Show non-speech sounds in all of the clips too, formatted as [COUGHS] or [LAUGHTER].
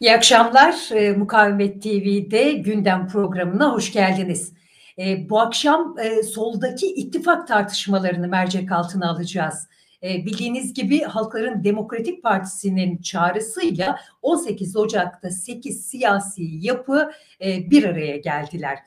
İyi akşamlar. E, Mukavemet TV'de gündem programına hoş geldiniz. E, bu akşam e, soldaki ittifak tartışmalarını mercek altına alacağız. E, bildiğiniz gibi Halkların Demokratik Partisi'nin çağrısıyla 18 Ocak'ta 8 siyasi yapı e, bir araya geldiler.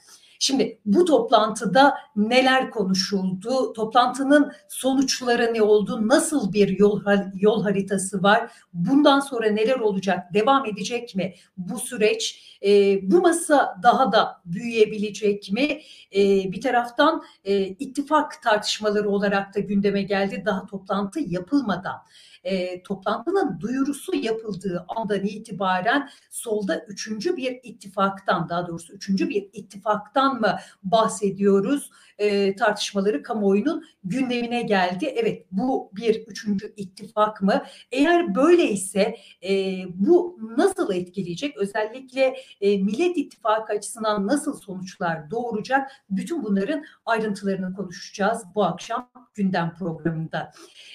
Şimdi bu toplantıda neler konuşuldu? Toplantının sonuçları ne oldu? Nasıl bir yol yol haritası var? Bundan sonra neler olacak? Devam edecek mi bu süreç? E, bu masa daha da büyüyebilecek mi? E, bir taraftan e, ittifak tartışmaları olarak da gündeme geldi. Daha toplantı yapılmadan e, toplantının duyurusu yapıldığı andan itibaren solda üçüncü bir ittifaktan daha doğrusu üçüncü bir ittifaktan mı bahsediyoruz? E, tartışmaları kamuoyunun gündemine geldi. Evet bu bir üçüncü ittifak mı? Eğer böyleyse e, bu nasıl etkileyecek? Özellikle e, Millet İttifakı açısından nasıl sonuçlar doğuracak? Bütün bunların ayrıntılarını konuşacağız bu akşam gündem programında.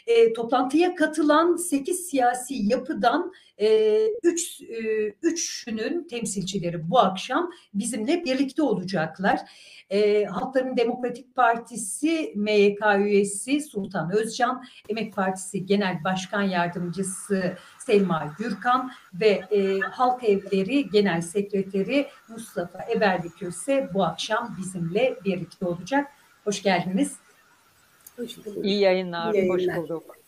E, toplantıya katılan 8 siyasi yapıdan e, üç, e, üçünün temsilcileri bu akşam bizimle birlikte olacaklar. E, Halkların Demokratik Partisi MYK üyesi Sultan Özcan, Emek Partisi Genel Başkan Yardımcısı Selma Gürkan ve e, Halk Evleri Genel Sekreteri Mustafa Eberliköse bu akşam bizimle birlikte olacak. Hoş geldiniz. Hoş bulduk. İyi yayınlar, İyi yayınlar. hoş bulduk.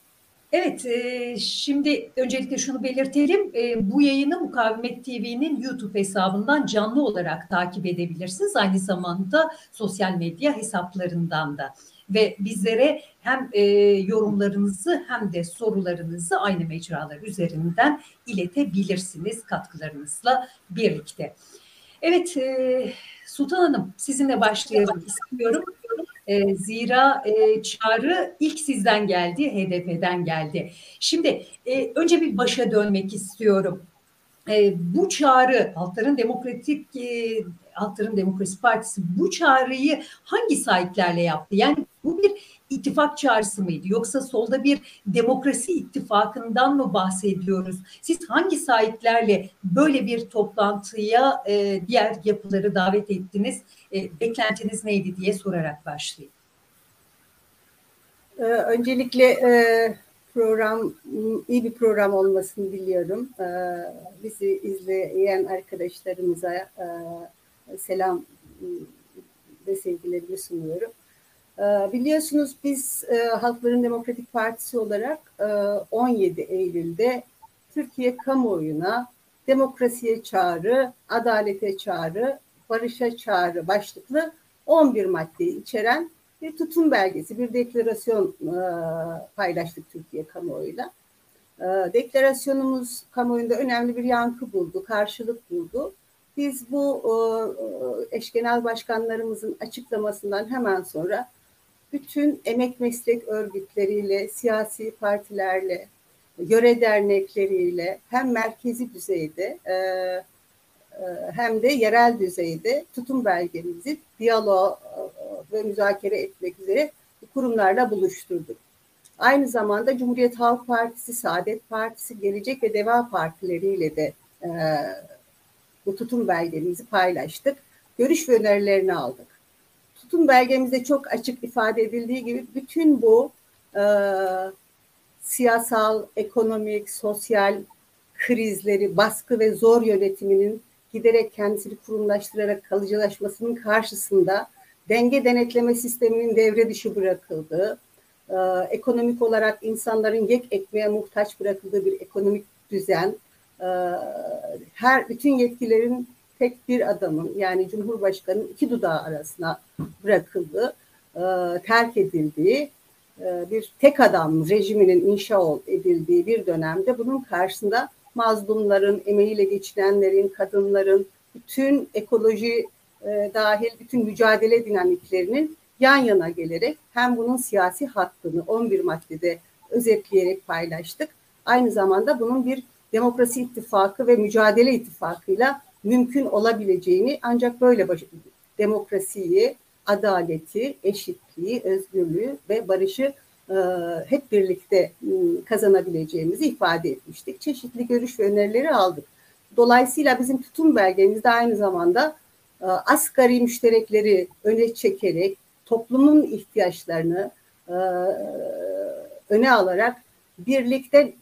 Evet, e, şimdi öncelikle şunu belirtelim. E, bu yayını Mukavemet TV'nin YouTube hesabından canlı olarak takip edebilirsiniz. Aynı zamanda sosyal medya hesaplarından da. Ve bizlere hem e, yorumlarınızı hem de sorularınızı aynı mecralar üzerinden iletebilirsiniz katkılarınızla birlikte. Evet, e, Sultan Hanım sizinle başlayalım istiyorum. E, zira e, çağrı ilk sizden geldi, HDP'den geldi. Şimdi e, önce bir başa dönmek istiyorum. E, bu çağrı Halkların Demokratik e, Halkların Demokrasi Partisi bu çağrıyı hangi sahiplerle yaptı? Yani bu bir ittifak çağrısı mıydı? Yoksa solda bir demokrasi ittifakından mı bahsediyoruz? Siz hangi sahiplerle böyle bir toplantıya e, diğer yapıları davet ettiniz? E, beklentiniz neydi diye sorarak başlayayım. Ee, öncelikle e, program iyi bir program olmasını diliyorum. Ee, bizi izleyen arkadaşlarımıza e, selam ve sevgilerimi sunuyorum. Ee, biliyorsunuz biz e, Halkların Demokratik Partisi olarak 17 Eylül'de Türkiye kamuoyuna demokrasiye çağrı, adalete çağrı barışa çağrı başlıklı 11 maddeyi içeren bir tutum belgesi, bir deklarasyon e, paylaştık Türkiye kamuoyuyla. E, deklarasyonumuz kamuoyunda önemli bir yankı buldu, karşılık buldu. Biz bu e, eş genel başkanlarımızın açıklamasından hemen sonra bütün emek meslek örgütleriyle, siyasi partilerle, göre dernekleriyle hem merkezi düzeyde e, e, hem de yerel düzeyde tutum belgemizi diyalog e, ve müzakere etmek üzere kurumlarla buluşturduk. Aynı zamanda Cumhuriyet Halk Partisi, Saadet Partisi, Gelecek ve Deva Partileriyle de e, bu tutum belgemizi paylaştık. Görüş ve önerilerini aldık. Tutum belgemizde çok açık ifade edildiği gibi bütün bu e, siyasal, ekonomik, sosyal krizleri, baskı ve zor yönetiminin giderek kendisini kurumlaştırarak kalıcılaşmasının karşısında denge denetleme sisteminin devre dışı bırakıldığı, e, ekonomik olarak insanların yek ekmeğe muhtaç bırakıldığı bir ekonomik düzen, e, her bütün yetkilerin tek bir adamın yani Cumhurbaşkanı'nın iki dudağı arasına bırakıldığı, e, terk edildiği e, bir tek adam rejiminin inşa edildiği bir dönemde bunun karşısında mazlumların, emeğiyle geçinenlerin, kadınların, bütün ekoloji e, dahil bütün mücadele dinamiklerinin yan yana gelerek hem bunun siyasi hakkını 11 maddede özetleyerek paylaştık. Aynı zamanda bunun bir demokrasi ittifakı ve mücadele ittifakıyla mümkün olabileceğini ancak böyle baş- demokrasiyi, adaleti, eşitliği, özgürlüğü ve barışı e, hep birlikte ıı, kazanabileceğimizi ifade etmiştik. Çeşitli görüş ve önerileri aldık. Dolayısıyla bizim tutum belgemizde aynı zamanda e, asgari müşterekleri öne çekerek toplumun ihtiyaçlarını e, öne alarak birlikte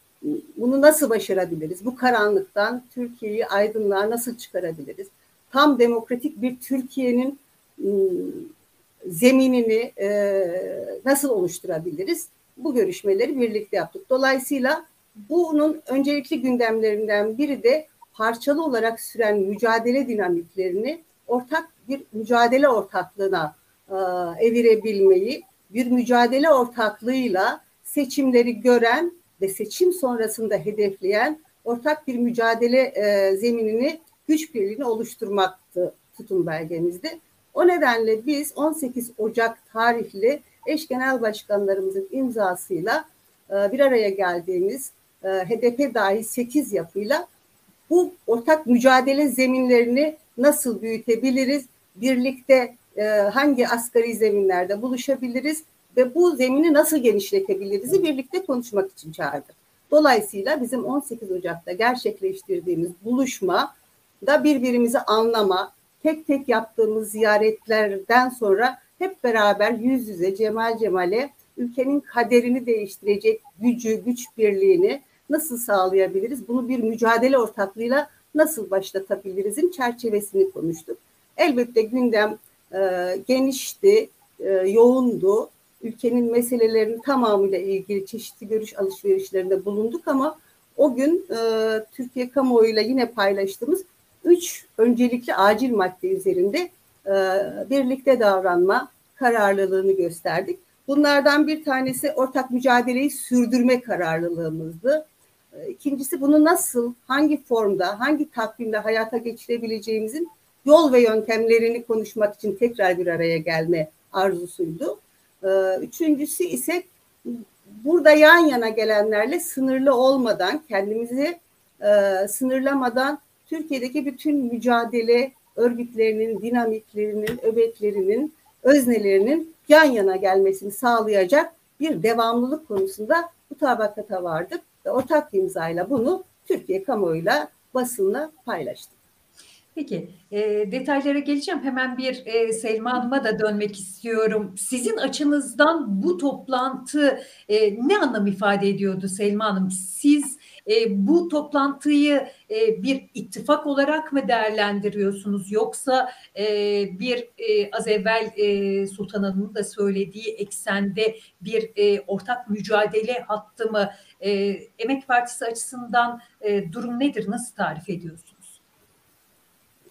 bunu nasıl başarabiliriz? Bu karanlıktan Türkiye'yi aydınlığa nasıl çıkarabiliriz? Tam demokratik bir Türkiye'nin ıı, zeminini e, nasıl oluşturabiliriz? Bu görüşmeleri birlikte yaptık. Dolayısıyla bunun öncelikli gündemlerinden biri de parçalı olarak süren mücadele dinamiklerini ortak bir mücadele ortaklığına e, evirebilmeyi, bir mücadele ortaklığıyla seçimleri gören ve seçim sonrasında hedefleyen ortak bir mücadele e, zeminini, güç birliğini oluşturmaktı tutum belgemizde. O nedenle biz 18 Ocak tarihli eş genel başkanlarımızın imzasıyla e, bir araya geldiğimiz e, HDP dahi 8 yapıyla bu ortak mücadele zeminlerini nasıl büyütebiliriz? Birlikte e, hangi asgari zeminlerde buluşabiliriz ve bu zemini nasıl genişletebiliriz birlikte konuşmak için çağırdık. Dolayısıyla bizim 18 Ocak'ta gerçekleştirdiğimiz buluşma da birbirimizi anlama, tek tek yaptığımız ziyaretlerden sonra hep beraber yüz yüze Cemal Cemal'e ülkenin kaderini değiştirecek gücü, güç birliğini nasıl sağlayabiliriz? Bunu bir mücadele ortaklığıyla nasıl başlatabilirizin çerçevesini konuştuk. Elbette gündem e, genişti, e, yoğundu. Ülkenin meselelerinin tamamıyla ilgili çeşitli görüş alışverişlerinde bulunduk ama o gün e, Türkiye kamuoyuyla yine paylaştığımız üç öncelikli acil madde üzerinde e, birlikte davranma kararlılığını gösterdik. Bunlardan bir tanesi ortak mücadeleyi sürdürme kararlılığımızdı. E, ikincisi bunu nasıl, hangi formda, hangi takvimde hayata geçirebileceğimizin yol ve yöntemlerini konuşmak için tekrar bir araya gelme arzusuydu. E, üçüncüsü ise burada yan yana gelenlerle sınırlı olmadan, kendimizi e, sınırlamadan Türkiye'deki bütün mücadele örgütlerinin, dinamiklerinin, öbeklerinin, öznelerinin yan yana gelmesini sağlayacak bir devamlılık konusunda mutabakata vardık ve ortak imzayla bunu Türkiye kamuoyuyla basınla paylaştık. Peki e, detaylara geleceğim. Hemen bir e, Selma Hanım'a da dönmek istiyorum. Sizin açınızdan bu toplantı e, ne anlam ifade ediyordu Selma Hanım? Siz e, bu toplantıyı e, bir ittifak olarak mı değerlendiriyorsunuz yoksa e, bir e, az evvel e, Sultan Hanım'ın da söylediği eksende bir e, ortak mücadele hattı mı? E, Emek Partisi açısından e, durum nedir? Nasıl tarif ediyorsunuz?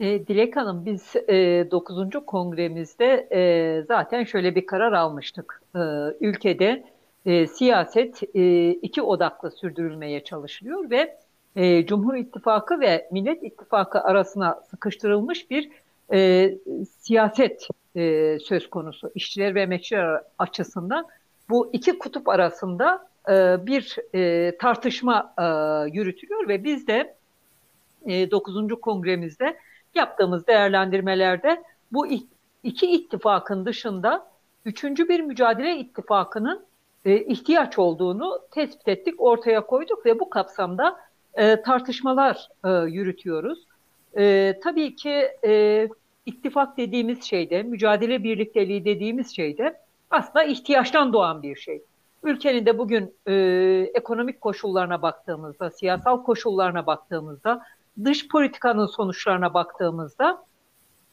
E, Dilek Hanım biz e, 9. kongremizde e, zaten şöyle bir karar almıştık. E, ülkede e, siyaset e, iki odaklı sürdürülmeye çalışılıyor ve e, Cumhur İttifakı ve Millet İttifakı arasına sıkıştırılmış bir e, siyaset e, söz konusu. İşçiler ve emekçiler açısından bu iki kutup arasında e, bir e, tartışma e, yürütülüyor ve biz de e, 9. kongremizde yaptığımız değerlendirmelerde bu iki ittifakın dışında üçüncü bir mücadele ittifakının e, ihtiyaç olduğunu tespit ettik, ortaya koyduk ve bu kapsamda e, tartışmalar e, yürütüyoruz. Tabii ki ittifak dediğimiz şeyde, mücadele birlikteliği dediğimiz şeyde aslında ihtiyaçtan doğan bir şey. Ülkenin de bugün e, ekonomik koşullarına baktığımızda, siyasal koşullarına baktığımızda, dış politikanın sonuçlarına baktığımızda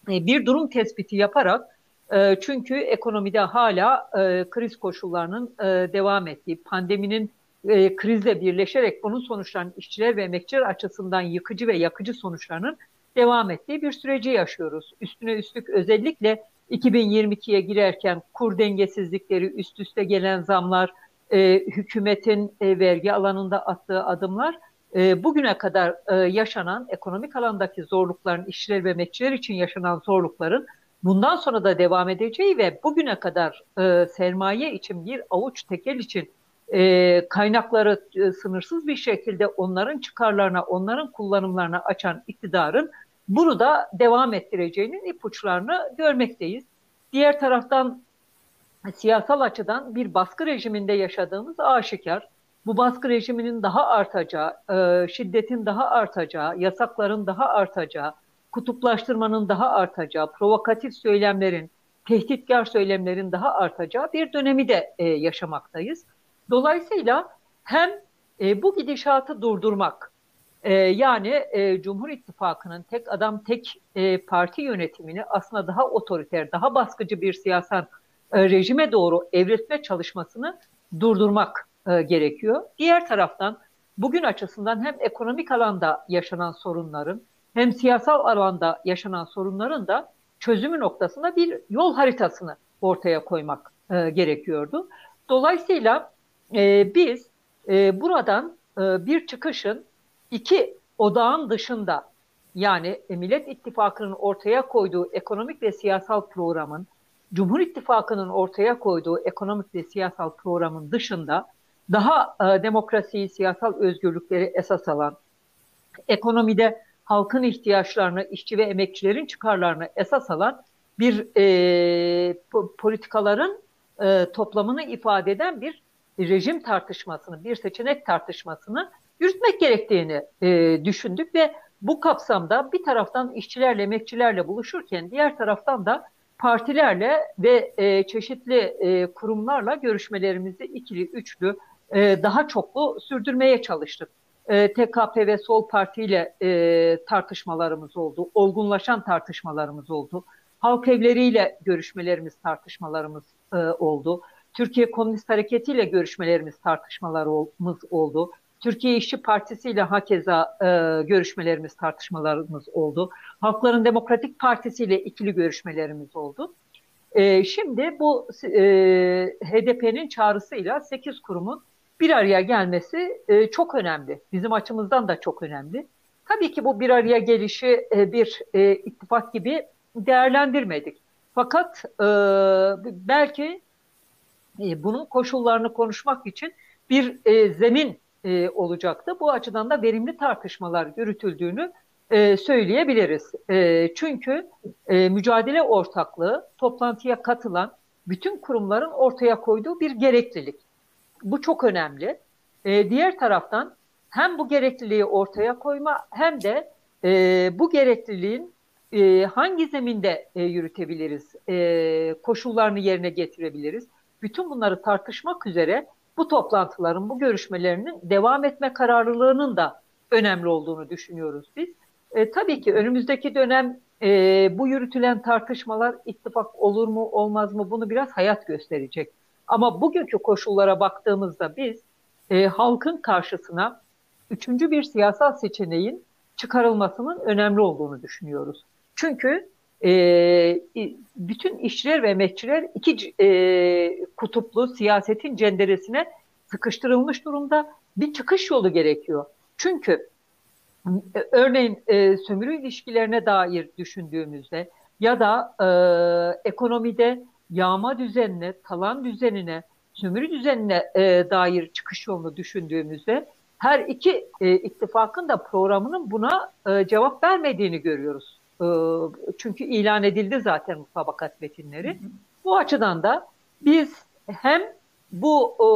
e, bir durum tespiti yaparak ee, çünkü ekonomide hala e, kriz koşullarının e, devam ettiği, pandeminin e, krizle birleşerek bunun sonuçlarının işçiler ve emekçiler açısından yıkıcı ve yakıcı sonuçlarının devam ettiği bir süreci yaşıyoruz. Üstüne üstlük özellikle 2022'ye girerken kur dengesizlikleri, üst üste gelen zamlar, e, hükümetin e, vergi alanında attığı adımlar e, bugüne kadar e, yaşanan ekonomik alandaki zorlukların, işçiler ve emekçiler için yaşanan zorlukların bundan sonra da devam edeceği ve bugüne kadar e, sermaye için bir avuç tekel için e, kaynakları e, sınırsız bir şekilde onların çıkarlarına, onların kullanımlarına açan iktidarın bunu da devam ettireceğinin ipuçlarını görmekteyiz. Diğer taraftan siyasal açıdan bir baskı rejiminde yaşadığımız aşikar. Bu baskı rejiminin daha artacağı, e, şiddetin daha artacağı, yasakların daha artacağı, kutuplaştırmanın daha artacağı, provokatif söylemlerin, tehditkar söylemlerin daha artacağı bir dönemi de e, yaşamaktayız. Dolayısıyla hem e, bu gidişatı durdurmak, e, yani e, Cumhur İttifakı'nın tek adam tek e, parti yönetimini aslında daha otoriter, daha baskıcı bir siyasal e, rejime doğru evrilme çalışmasını durdurmak e, gerekiyor. Diğer taraftan bugün açısından hem ekonomik alanda yaşanan sorunların hem siyasal alanda yaşanan sorunların da çözümü noktasında bir yol haritasını ortaya koymak e, gerekiyordu. Dolayısıyla e, biz e, buradan e, bir çıkışın iki odağın dışında yani Millet İttifakı'nın ortaya koyduğu ekonomik ve siyasal programın, Cumhur İttifakı'nın ortaya koyduğu ekonomik ve siyasal programın dışında daha e, demokrasiyi, siyasal özgürlükleri esas alan, ekonomide halkın ihtiyaçlarını, işçi ve emekçilerin çıkarlarını esas alan bir e, politikaların e, toplamını ifade eden bir rejim tartışmasını, bir seçenek tartışmasını yürütmek gerektiğini e, düşündük ve bu kapsamda bir taraftan işçilerle, emekçilerle buluşurken diğer taraftan da partilerle ve e, çeşitli e, kurumlarla görüşmelerimizi ikili, üçlü, e, daha çoklu sürdürmeye çalıştık. E, TKP ve Sol Parti ile e, tartışmalarımız oldu, olgunlaşan tartışmalarımız oldu. Halk evleriyle görüşmelerimiz, tartışmalarımız e, oldu. Türkiye Komünist Hareketi ile görüşmelerimiz, tartışmalarımız oldu. Türkiye İşçi Partisi ile hakeza e, görüşmelerimiz, tartışmalarımız oldu. Halkların Demokratik Partisi ile ikili görüşmelerimiz oldu. E, şimdi bu e, HDP'nin çağrısıyla 8 kurumun bir araya gelmesi e, çok önemli. Bizim açımızdan da çok önemli. Tabii ki bu bir araya gelişi e, bir e, ittifak gibi değerlendirmedik. Fakat e, belki e, bunun koşullarını konuşmak için bir e, zemin e, olacaktı. Bu açıdan da verimli tartışmalar yürütüldüğünü e, söyleyebiliriz. E, çünkü e, mücadele ortaklığı toplantıya katılan bütün kurumların ortaya koyduğu bir gereklilik. Bu çok önemli. E, diğer taraftan hem bu gerekliliği ortaya koyma hem de e, bu gerekliliğin e, hangi zeminde e, yürütebiliriz, e, koşullarını yerine getirebiliriz. Bütün bunları tartışmak üzere bu toplantıların, bu görüşmelerinin devam etme kararlılığının da önemli olduğunu düşünüyoruz biz. E, tabii ki önümüzdeki dönem e, bu yürütülen tartışmalar ittifak olur mu olmaz mı bunu biraz hayat gösterecek. Ama bugünkü koşullara baktığımızda biz e, halkın karşısına üçüncü bir siyasal seçeneğin çıkarılmasının önemli olduğunu düşünüyoruz. Çünkü e, bütün işçiler ve emekçiler iki e, kutuplu siyasetin cenderesine sıkıştırılmış durumda bir çıkış yolu gerekiyor. Çünkü e, örneğin e, sömürü ilişkilerine dair düşündüğümüzde ya da e, ekonomide yağma düzenine, talan düzenine, sömürü düzenine e, dair çıkış yolunu düşündüğümüzde her iki e, ittifakın da programının buna e, cevap vermediğini görüyoruz. E, çünkü ilan edildi zaten mutabakat metinleri. Bu açıdan da biz hem bu e,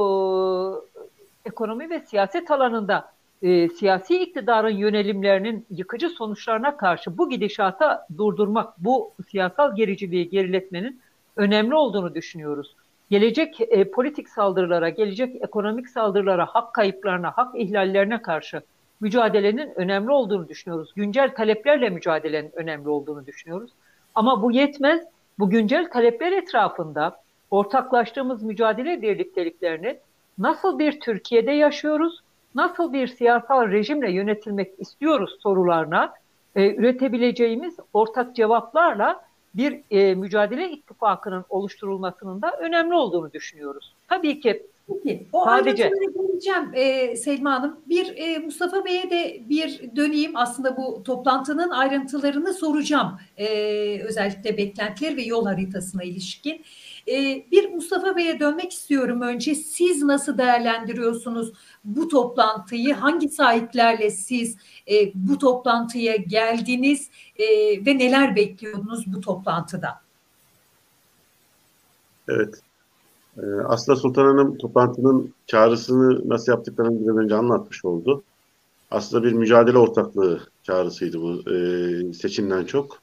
ekonomi ve siyaset alanında e, siyasi iktidarın yönelimlerinin yıkıcı sonuçlarına karşı bu gidişata durdurmak, bu siyasal gericiliği geriletmenin önemli olduğunu düşünüyoruz. Gelecek e, politik saldırılara, gelecek ekonomik saldırılara, hak kayıplarına, hak ihlallerine karşı mücadelenin önemli olduğunu düşünüyoruz. Güncel taleplerle mücadelenin önemli olduğunu düşünüyoruz. Ama bu yetmez. Bu güncel talepler etrafında ortaklaştığımız mücadele birlikteliklerini nasıl bir Türkiye'de yaşıyoruz, nasıl bir siyasal rejimle yönetilmek istiyoruz sorularına e, üretebileceğimiz ortak cevaplarla bir e, mücadele ittifakının oluşturulmasının da önemli olduğunu düşünüyoruz. Tabii ki Peki, o Sadece... geleceğim e, Selma Hanım. Bir e, Mustafa Bey'e de bir döneyim. Aslında bu toplantının ayrıntılarını soracağım. E, özellikle beklentiler ve yol haritasına ilişkin. E, bir Mustafa Bey'e dönmek istiyorum önce. Siz nasıl değerlendiriyorsunuz bu toplantıyı? Hangi sahiplerle siz e, bu toplantıya geldiniz e, ve neler bekliyordunuz bu toplantıda? Evet. Ee, aslında Sultan Hanım toplantının çağrısını nasıl yaptıklarını biraz önce anlatmış oldu. Aslında bir mücadele ortaklığı çağrısıydı bu e, seçimden çok.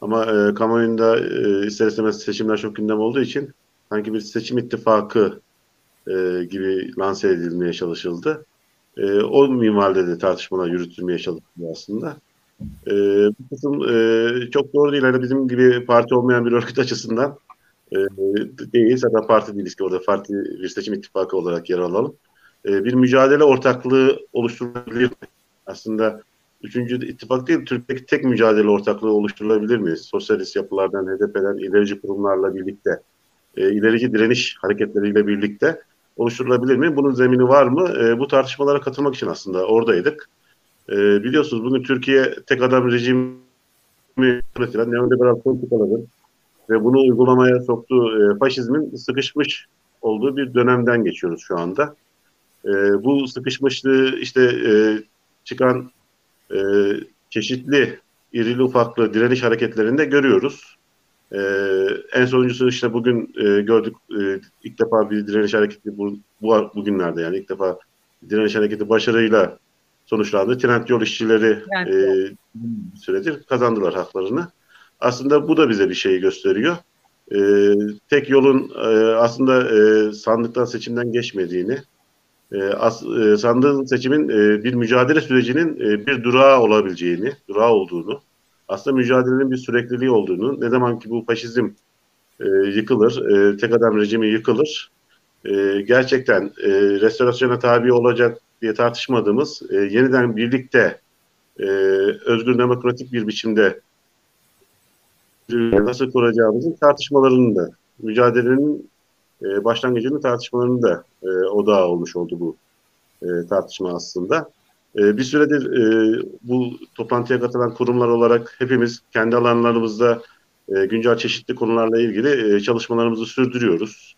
Ama e, kamuoyunda e, ister istemez seçimler çok gündem olduğu için sanki bir seçim ittifakı e, gibi lanse edilmeye çalışıldı. E, o minvalde de tartışmalar yürütülmeye çalışılıyor aslında. E, bu kısım e, çok doğru değil. Yani bizim gibi parti olmayan bir örgüt açısından e, değil. Zaten parti değiliz ki orada farklı bir seçim ittifakı olarak yer alalım. E, bir mücadele ortaklığı oluşturulabilir? Aslında üçüncü ittifak değil, Türkiye'deki tek mücadele ortaklığı oluşturulabilir mi? Sosyalist yapılardan, HDP'den, ilerici kurumlarla birlikte, e, ilerici direniş hareketleriyle birlikte oluşturulabilir mi? Bunun zemini var mı? E, bu tartışmalara katılmak için aslında oradaydık. E, biliyorsunuz bugün Türkiye tek adam rejimi üretilen neoliberal politikaların ve bunu uygulamaya soktuğu e, faşizmin sıkışmış olduğu bir dönemden geçiyoruz şu anda. E, bu sıkışmışlığı işte e, çıkan e, çeşitli irili ufaklı direniş hareketlerinde görüyoruz. E, en sonuncusu işte bugün e, gördük e, ilk defa bir direniş hareketi bu, bu bugünlerde yani ilk defa direniş hareketi başarıyla sonuçlandı. Trend yol işçileri e, süredir kazandılar haklarını. Aslında bu da bize bir şey gösteriyor. E, tek yolun e, aslında e, sandıktan seçimden geçmediğini, e, as, e, sandığın seçimin e, bir mücadele sürecinin e, bir durağı olabileceğini, durağı olduğunu, aslında mücadelenin bir sürekliliği olduğunu, ne zaman ki bu faşizm e, yıkılır, e, tek adam rejimi yıkılır, e, gerçekten e, restorasyona tabi olacak diye tartışmadığımız, e, yeniden birlikte e, özgür demokratik bir biçimde nasıl kuracağımızın tartışmalarını da, mücadelenin e, başlangıcının tartışmalarının da e, odağı olmuş oldu bu e, tartışma aslında. E, bir süredir e, bu toplantıya katılan kurumlar olarak hepimiz kendi alanlarımızda e, güncel çeşitli konularla ilgili e, çalışmalarımızı sürdürüyoruz.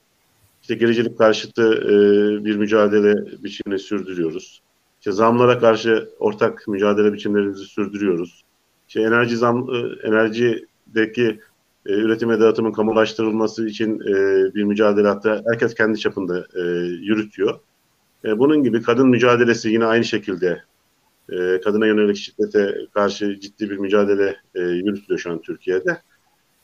İşte gericilik karşıtı e, bir mücadele biçimini sürdürüyoruz. İşte zamlara karşı ortak mücadele biçimlerimizi sürdürüyoruz. İşte enerji zam, e, enerjideki e, üretim ve dağıtımın kamulaştırılması için e, bir mücadele hatta herkes kendi çapında e, yürütüyor. E, bunun gibi kadın mücadelesi yine aynı şekilde e, kadına yönelik şiddete karşı ciddi bir mücadele e, yürütülüyor şu an Türkiye'de.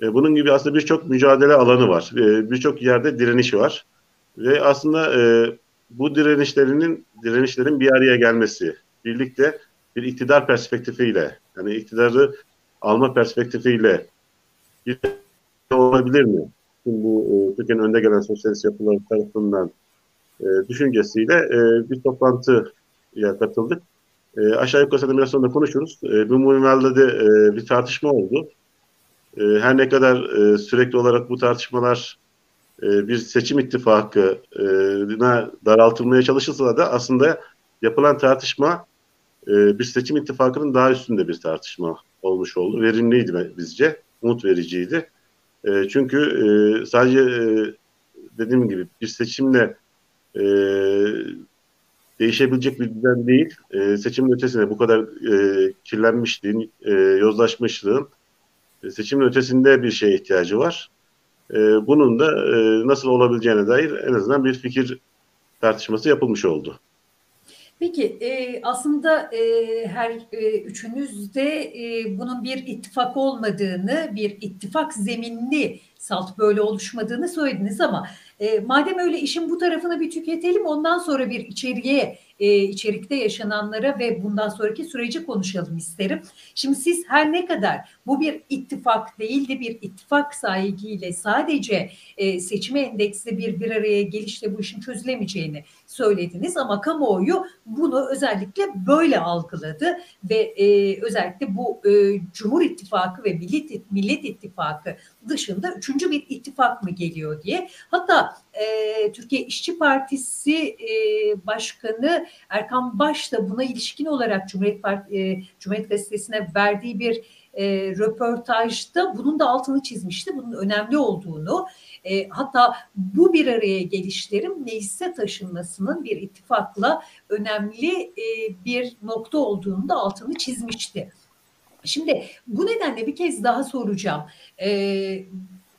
E, bunun gibi aslında birçok mücadele alanı var. E, birçok yerde direniş var. Ve aslında e, bu direnişlerinin direnişlerin bir araya gelmesi, birlikte bir iktidar perspektifiyle, yani iktidarı alma perspektifiyle olabilir mi? Şimdi bu e, Türkiye'nin önde gelen sosyalist yapıları tarafından e, düşüncesiyle e, bir toplantıya katıldık. E, aşağı yukarı biraz sonra konuşuruz. E, bu minvalde de e, bir tartışma oldu. E, her ne kadar e, sürekli olarak bu tartışmalar e, bir seçim ittifakına daraltılmaya çalışılsa da aslında yapılan tartışma e, bir seçim ittifakının daha üstünde bir tartışma olmuş oldu. Verimliydi bizce, umut vericiydi. E, çünkü e, sadece e, dediğim gibi bir seçimle e, değişebilecek bir düzen değil. E, seçimin ötesinde bu kadar e, kirlenmişliğin, e, yozlaşmışlığın e, seçimin ötesinde bir şeye ihtiyacı var. E, bunun da e, nasıl olabileceğine dair en azından bir fikir tartışması yapılmış oldu. Peki e, aslında e, her e, üçünüz de e, bunun bir ittifak olmadığını, bir ittifak zeminli salt böyle oluşmadığını söylediniz ama e, madem öyle işin bu tarafını bir tüketelim ondan sonra bir içeriye e, içerikte yaşananlara ve bundan sonraki süreci konuşalım isterim. Şimdi siz her ne kadar bu bir ittifak değildi bir ittifak sahigiyle sadece e, seçime endeksli bir bir araya gelişle bu işin çözülemeyeceğini söylediniz ama kamuoyu bunu özellikle böyle algıladı ve e, özellikle bu e, Cumhur İttifakı ve Millet, Millet İttifakı dışında üçüncü bir ittifak mı geliyor diye. Hatta e, Türkiye İşçi Partisi e, Başkanı Erkan Baş da buna ilişkin olarak Cumhuriyet, Part e, Cumhuriyet Gazetesi'ne verdiği bir e, röportajda bunun da altını çizmişti. Bunun önemli olduğunu e, hatta bu bir araya gelişlerin meclise taşınmasının bir ittifakla önemli e, bir nokta olduğunu da altını çizmişti. Şimdi bu nedenle bir kez daha soracağım. E,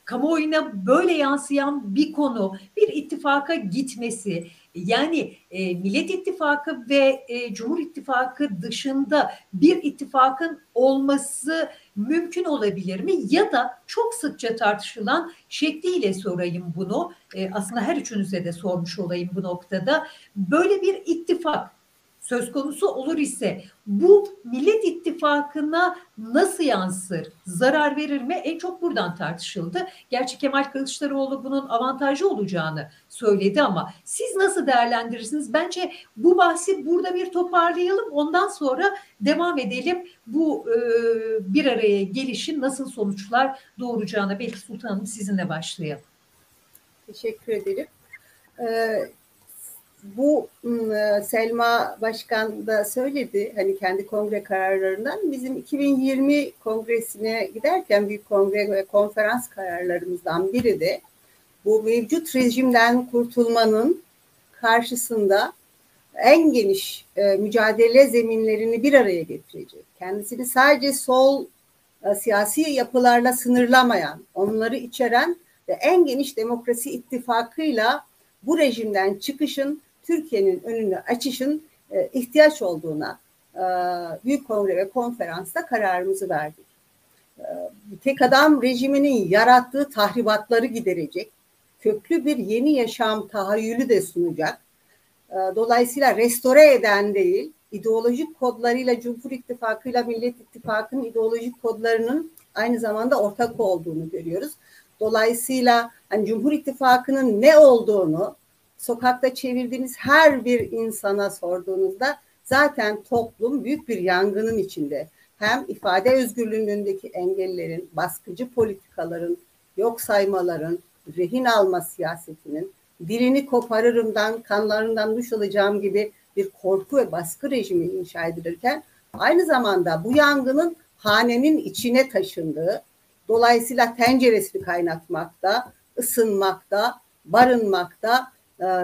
kamuoyuna böyle yansıyan bir konu bir ittifaka gitmesi yani e, Millet İttifakı ve e, Cumhur İttifakı dışında bir ittifakın olması mümkün olabilir mi? Ya da çok sıkça tartışılan şekliyle sorayım bunu. E, aslında her üçünüze de sormuş olayım bu noktada. Böyle bir ittifak söz konusu olur ise bu Millet İttifakı'na nasıl yansır? Zarar verir mi? En çok buradan tartışıldı. Gerçi Kemal Kılıçdaroğlu bunun avantajı olacağını söyledi ama siz nasıl değerlendirirsiniz? Bence bu bahsi burada bir toparlayalım. Ondan sonra devam edelim. Bu e, bir araya gelişin nasıl sonuçlar doğuracağına belki Sultanım sizinle başlayalım. Teşekkür ederim. Ee, bu ıı, Selma Başkan da söyledi hani kendi kongre kararlarından bizim 2020 kongresine giderken büyük kongre ve konferans kararlarımızdan biri de bu mevcut rejimden kurtulmanın karşısında en geniş e, mücadele zeminlerini bir araya getirecek. Kendisini sadece sol e, siyasi yapılarla sınırlamayan, onları içeren ve en geniş demokrasi ittifakıyla bu rejimden çıkışın Türkiye'nin önünü açışın e, ihtiyaç olduğuna e, Büyük Kongre ve Konferans'ta kararımızı verdik. E, tek adam rejiminin yarattığı tahribatları giderecek, köklü bir yeni yaşam tahayyülü de sunacak. E, dolayısıyla restore eden değil, ideolojik kodlarıyla Cumhur İttifakı ile Millet İttifakı'nın ideolojik kodlarının aynı zamanda ortak olduğunu görüyoruz. Dolayısıyla hani Cumhur İttifakı'nın ne olduğunu sokakta çevirdiğiniz her bir insana sorduğunuzda zaten toplum büyük bir yangının içinde. Hem ifade özgürlüğündeki engellerin, baskıcı politikaların, yok saymaların, rehin alma siyasetinin, dilini koparırımdan, kanlarından duş alacağım gibi bir korku ve baskı rejimi inşa edilirken aynı zamanda bu yangının hanenin içine taşındığı, dolayısıyla tenceresini kaynatmakta, ısınmakta, barınmakta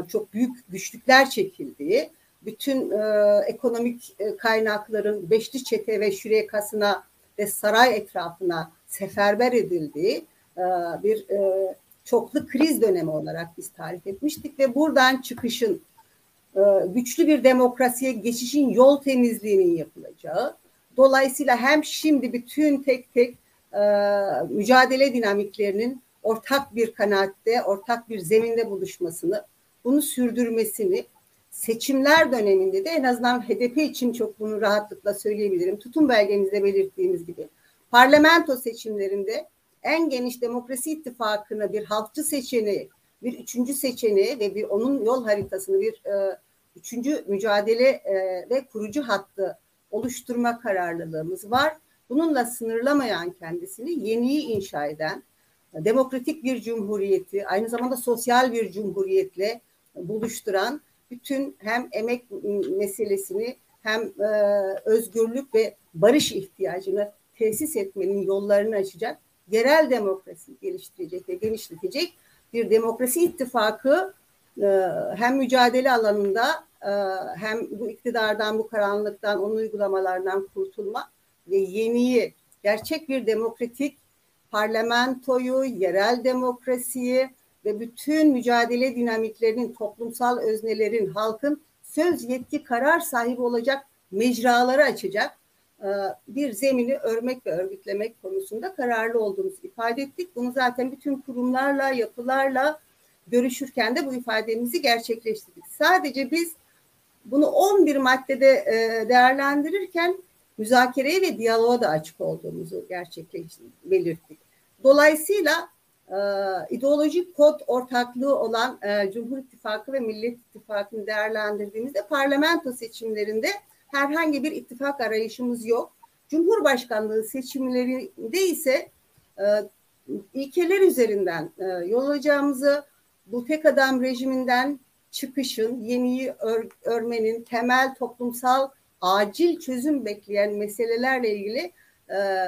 çok büyük güçlükler çekildiği, bütün e, ekonomik e, kaynakların beşli çete ve şürekasına ve saray etrafına seferber edildiği e, bir e, çoklu kriz dönemi olarak biz tarif etmiştik ve buradan çıkışın e, güçlü bir demokrasiye geçişin yol temizliğinin yapılacağı, dolayısıyla hem şimdi bütün tek tek e, mücadele dinamiklerinin ortak bir kanaatte, ortak bir zeminde buluşmasını bunu sürdürmesini seçimler döneminde de en azından HDP için çok bunu rahatlıkla söyleyebilirim. Tutum belgemizde belirttiğimiz gibi parlamento seçimlerinde en geniş demokrasi ittifakını bir halkçı seçeneği, bir üçüncü seçeneği ve bir onun yol haritasını bir e, üçüncü mücadele e, ve kurucu hattı oluşturma kararlılığımız var. Bununla sınırlamayan kendisini yeniyi inşa eden, demokratik bir cumhuriyeti, aynı zamanda sosyal bir cumhuriyetle buluşturan bütün hem emek meselesini hem e, özgürlük ve barış ihtiyacını tesis etmenin yollarını açacak, yerel demokrasi geliştirecek ve genişletecek bir demokrasi ittifakı e, hem mücadele alanında e, hem bu iktidardan, bu karanlıktan, onun uygulamalarından kurtulma ve yeniyi, gerçek bir demokratik parlamentoyu, yerel demokrasiyi, ve bütün mücadele dinamiklerinin, toplumsal öznelerin, halkın söz yetki karar sahibi olacak mecraları açacak e, bir zemini örmek ve örgütlemek konusunda kararlı olduğumuzu ifade ettik. Bunu zaten bütün kurumlarla, yapılarla görüşürken de bu ifademizi gerçekleştirdik. Sadece biz bunu 11 maddede e, değerlendirirken müzakereye ve diyaloğa da açık olduğumuzu gerçekleştirdik, belirttik. Dolayısıyla e, ideolojik kod ortaklığı olan e, Cumhur İttifakı ve Millet İttifakı'nı değerlendirdiğimizde parlamento seçimlerinde herhangi bir ittifak arayışımız yok. Cumhurbaşkanlığı seçimlerinde ise e, ilkeler üzerinden e, yol alacağımızı, bu tek adam rejiminden çıkışın, yeniyi ör, örmenin, temel toplumsal acil çözüm bekleyen meselelerle ilgili e,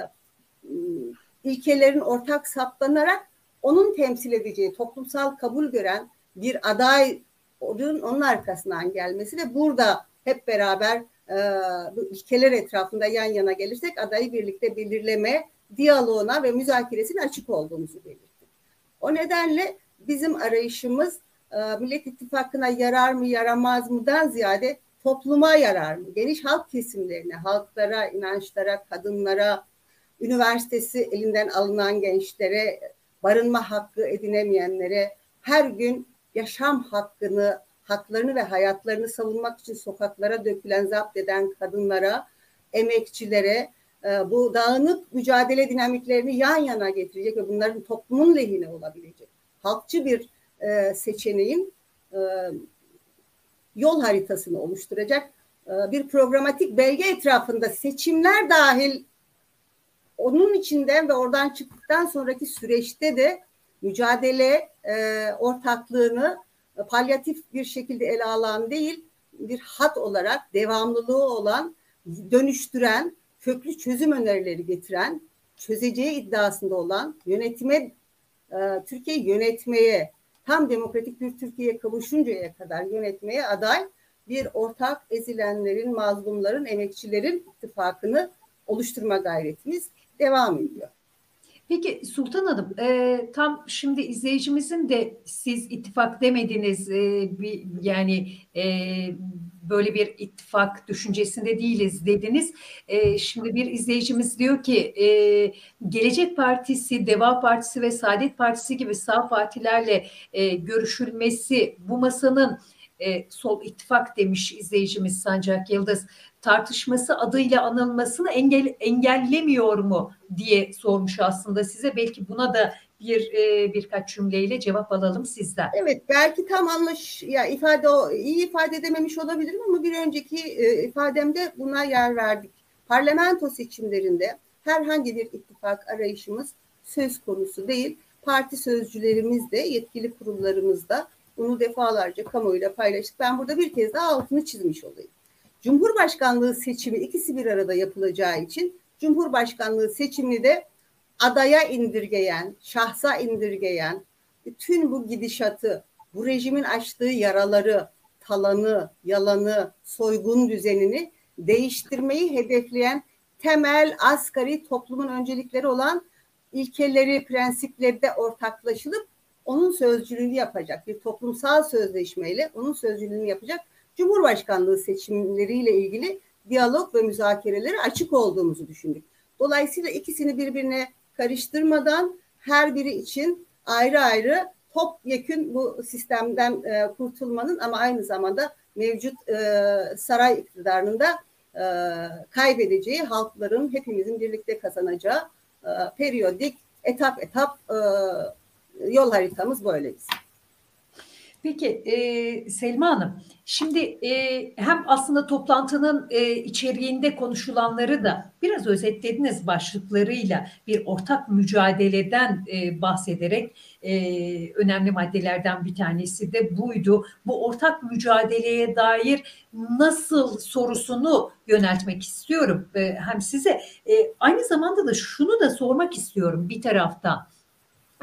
ilkelerin ortak saptanarak onun temsil edeceği toplumsal kabul gören bir aday onun arkasından gelmesi ve burada hep beraber e, bu ilkeler etrafında yan yana gelirsek adayı birlikte belirleme diyaloğuna ve müzakeresine açık olduğumuzu belirttik. O nedenle bizim arayışımız e, Millet İttifakı'na yarar mı yaramaz mıdan ziyade topluma yarar mı? Geniş halk kesimlerine, halklara, inançlara, kadınlara, üniversitesi elinden alınan gençlere, barınma hakkı edinemeyenlere, her gün yaşam hakkını, haklarını ve hayatlarını savunmak için sokaklara dökülen, zapt eden kadınlara, emekçilere, e, bu dağınık mücadele dinamiklerini yan yana getirecek ve bunların toplumun lehine olabilecek halkçı bir e, seçeneğin e, yol haritasını oluşturacak bir programatik belge etrafında seçimler dahil onun içinden ve oradan çıktıktan sonraki süreçte de mücadele ortaklığını palyatif bir şekilde ele alan değil bir hat olarak devamlılığı olan dönüştüren köklü çözüm önerileri getiren, çözeceği iddiasında olan yönetime, e, Türkiye yönetmeye, tam demokratik bir Türkiye'ye kavuşuncaya kadar yönetmeye aday bir ortak ezilenlerin, mazlumların, emekçilerin ittifakını oluşturma gayretimiz devam ediyor. Peki Sultan Hanım, e, tam şimdi izleyicimizin de siz ittifak demediniz, e, bir, yani e, böyle bir ittifak düşüncesinde değiliz dediniz. E, şimdi bir izleyicimiz diyor ki e, Gelecek Partisi, Deva Partisi ve Saadet Partisi gibi sağ partilerle e, görüşülmesi bu masanın e, sol ittifak demiş izleyicimiz Sancak Yıldız tartışması adıyla anılmasını engel, engellemiyor mu diye sormuş aslında size. Belki buna da bir e, birkaç cümleyle cevap alalım sizden. Evet belki tam anlaş ya ifade o iyi ifade edememiş olabilirim ama bir önceki e, ifademde buna yer verdik. Parlamento seçimlerinde herhangi bir ittifak arayışımız söz konusu değil. Parti sözcülerimiz de yetkili kurullarımız da bunu defalarca kamuoyuyla paylaştık. Ben burada bir kez daha altını çizmiş olayım. Cumhurbaşkanlığı seçimi ikisi bir arada yapılacağı için Cumhurbaşkanlığı seçimini de adaya indirgeyen, şahsa indirgeyen, bütün bu gidişatı, bu rejimin açtığı yaraları, talanı, yalanı, soygun düzenini değiştirmeyi hedefleyen temel asgari toplumun öncelikleri olan ilkeleri, prensipleri ortaklaşılıp onun sözcülüğünü yapacak bir toplumsal sözleşmeyle onun sözcülüğünü yapacak Cumhurbaşkanlığı seçimleriyle ilgili diyalog ve müzakerelere açık olduğumuzu düşündük. Dolayısıyla ikisini birbirine karıştırmadan her biri için ayrı ayrı topyekün bu sistemden e, kurtulmanın ama aynı zamanda mevcut e, saray iktidarının da e, kaybedeceği halkların hepimizin birlikte kazanacağı e, periyodik etap etap e, yol haritamız böyle bizim. Peki e, Selma Hanım, şimdi e, hem aslında toplantının e, içeriğinde konuşulanları da biraz özetlediniz başlıklarıyla bir ortak mücadeleden e, bahsederek e, önemli maddelerden bir tanesi de buydu. Bu ortak mücadeleye dair nasıl sorusunu yöneltmek istiyorum e, hem size. E, aynı zamanda da şunu da sormak istiyorum bir taraftan